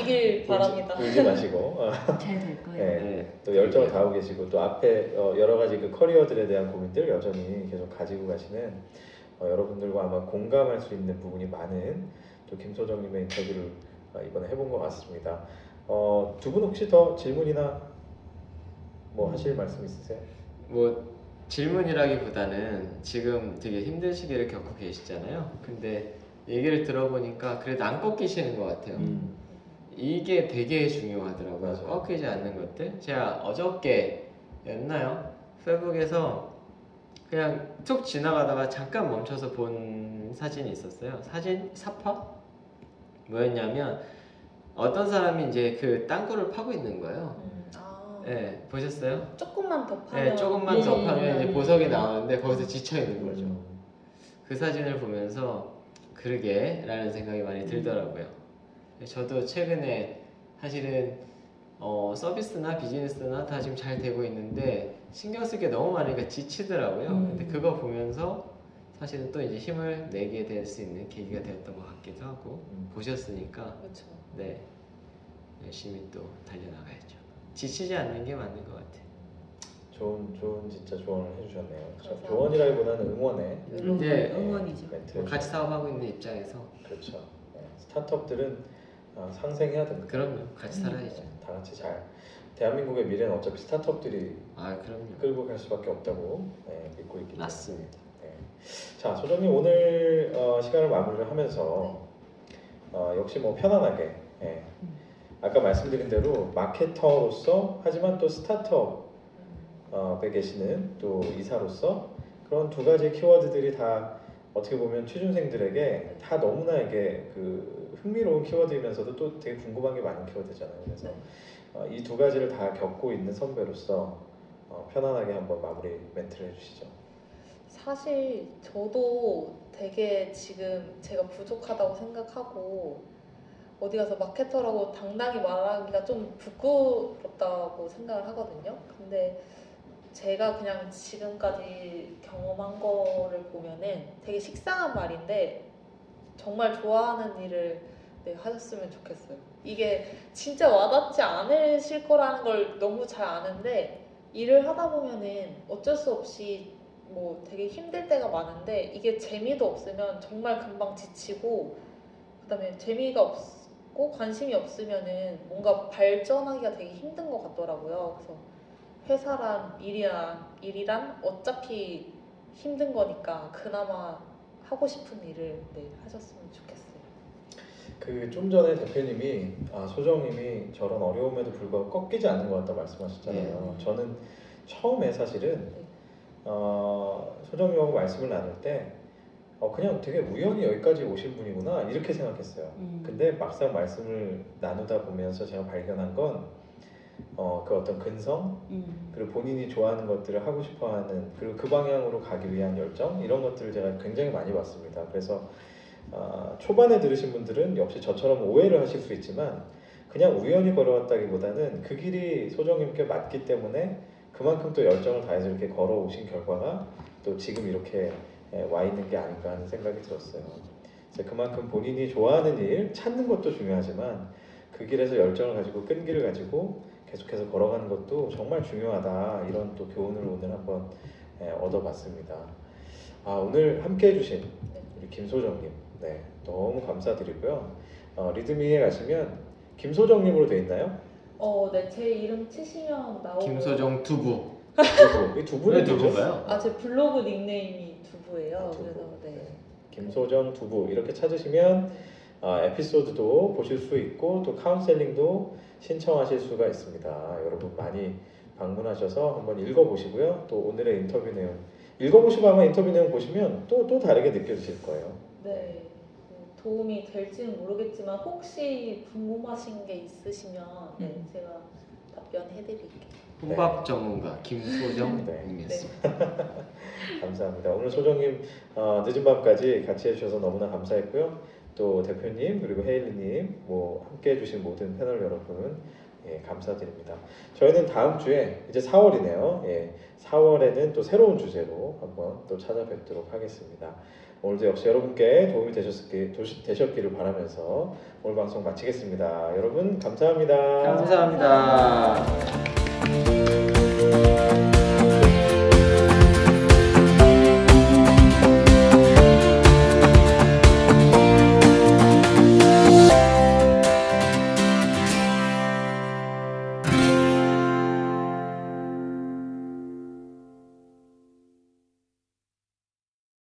이길 *laughs* 바랍니다. 울지, 울지 마시고 어, *laughs* 잘될 거예요. 네. 네. 또 열정을 다하고 계시고 또 앞에 어, 여러 가지 그 커리어들에 대한 고민들 여전히 계속 가지고 가시는 어, 여러분들과 아마 공감할 수 있는 부분이 많은 또 김소정님의 인터뷰를 어, 이번에 해본 것 같습니다. 어, 두 분 혹시 더 질문이나 뭐 하실 말씀 있으세요? 뭐 질문이라기보다는 지금 되게 힘든 시기를 겪고 계시잖아요. 근데 얘기를 들어보니까 그래도 안 꺾이시는 것 같아요. 이게 되게 중요하더라고요. 맞아요. 꺾이지 않는 것들. 제가 어저께였나요? 페북에서 그냥 툭 지나가다가 잠깐 멈춰서 본 사진이 있었어요. 사진 사파? 뭐였냐면 어떤 사람이 이제 그 땅굴을 파고 있는 거예요. 음, 아, 네, 보셨어요? 조금만 더 파면 네, 조금만 더 음, 파면 이제 음, 보석이 음. 나오는데 거기서 지쳐 있는 거죠. 음. 그 사진을 보면서 그러게 라는 생각이 많이 들더라고요. 저도 최근에 사실은 어, 서비스나 비즈니스나 다 지금 잘 되고 있는데 신경 쓸 게 너무 많으니까 지치더라고요. 음. 근데 그거 보면서 사실은 또 이제 힘을 내게 될 수 있는 계기가 되었던 것 같기도 하고 음. 보셨으니까 그렇죠. 네 열심히 또 달려나가야죠. 지치지 않는 게 맞는 것 같아요. 좋은 좋은 진짜 조언을 해주셨네요. 저 감사합니다. 조언이라기보다는 응원의 응원, 네. 응원이죠. 멘트를 같이 사업하고 있는 입장에서 그렇죠. 네, 스타트업들은 아, 상생해야 됩니다. 그럼요 같이 살아야죠. 다 같이 잘. 대한민국의 미래는 어차피 스타트업들이 아 그럼요. 끌고 갈 수밖에 없다고 네, 믿고 있기 때문에. 맞습니다. 네. 자, 소장님 오늘 어, 시간을 마무리를 하면서 어, 역시 뭐 편안하게 예. 아까 말씀드린 대로 마케터로서 하지만 또 스타트업 에 음, 계시는 또 이사로서 그런 두 가지 키워드들이 다 어떻게 보면 취준생들에게 다 너무나 이게 그 흥미로운 키워드이면서도 또 되게 궁금한 게 많은 키워드잖아요. 그래서 어, 이 두 가지를 다 겪고 있는 선배로서 어, 편안하게 한번 마무리 멘트를 해주시죠. 사실 저도 되게 지금 제가 부족하다고 생각하고 어디 가서 마케터라고 당당히 말하기가 좀 부끄럽다고 생각을 하거든요. 근데 제가 그냥 지금까지 경험한 거를 보면은 되게 식상한 말인데 정말 좋아하는 일을 네, 하셨으면 좋겠어요. 이게 진짜 와닿지 않으실 거라는 걸 너무 잘 아는데 일을 하다 보면은 어쩔 수 없이 뭐 되게 힘들 때가 많은데 이게 재미도 없으면 정말 금방 지치고 그다음에 재미가 없고 관심이 없으면은 뭔가 발전하기가 되게 힘든 것 같더라고요. 그래서 회사란 일이란 일이란 어차피 힘든 거니까 그나마 하고 싶은 일을 네, 하셨으면 좋겠어요. 그 좀 전에 대표님이 아, 소정님이 저런 어려움에도 불구하고 꺾이지 않는 것 같다 말씀하셨잖아요. 네. 저는 처음에 사실은 네. 어, 소정님하고 말씀을 나눌 때 어, 그냥 되게 우연히 여기까지 오신 분이구나 이렇게 생각했어요. 음. 근데 막상 말씀을 나누다 보면서 제가 발견한 건 어, 그 어떤 근성 음. 그리고 본인이 좋아하는 것들을 하고 싶어하는 그리고 그 방향으로 가기 위한 열정 이런 것들을 제가 굉장히 많이 봤습니다. 그래서 아, 초반에 들으신 분들은 역시 저처럼 오해를 하실 수 있지만 그냥 우연히 걸어왔다기보다는 그 길이 소정님께 맞기 때문에 그만큼 또 열정을 다해서 이렇게 걸어오신 결과가 또 지금 이렇게 에, 와 있는 게 아닌가 하는 생각이 들었어요. 그래서 그만큼 본인이 좋아하는 일 찾는 것도 중요하지만 그 길에서 열정을 가지고 끈기를 가지고 계속해서 걸어가는 것도 정말 중요하다 이런 또 교훈을 오늘 한번 에, 얻어봤습니다. 아 오늘 함께 해주신 우리 김소정님 네 너무 감사드리고요. 어, 리드미에 가시면 김소정님으로 돼 있나요? 어, 네, 제 이름 치시면 나오고. 김소정 두부. 두부 이두 분이 왜 두부인가요? 아, 제 블로그 닉네임이 두부예요. 아, 두부. 그래서 네. 김소정 두부 이렇게 찾으시면 아, 에피소드도 보실 수 있고 또 카운셀링도 신청하실 수가 있습니다. 여러분 많이 방문하셔서 한번 읽어보시고요. 또 오늘의 인터뷰 내용 읽어보시고 아마 인터뷰 내용 보시면 또 또 다르게 느껴지실 거예요. 네. 뭐 도움이 될지는 모르겠지만 혹시 궁금하신 게 있으시면 네, 음. 제가 답변해드릴게요. 혼밥 전문가 *laughs* 네. 김소정님이었습니다. *laughs* 감사합니다. 오늘 소정님 어, 늦은 밤까지 같이 해주셔서 너무나 감사했고요. 또 대표님 그리고 헤일리님 뭐 함께 해주신 모든 패널 여러분 예, 감사드립니다. 저희는 다음 주에 이제 4월이네요. 예, 4월에는 또 새로운 주제로 한번 또 찾아뵙도록 하겠습니다. 오늘도 역시 여러분께 도움이 되셨기, 되셨기를 바라면서 오늘 방송 마치겠습니다. 여러분 감사합니다. 감사합니다.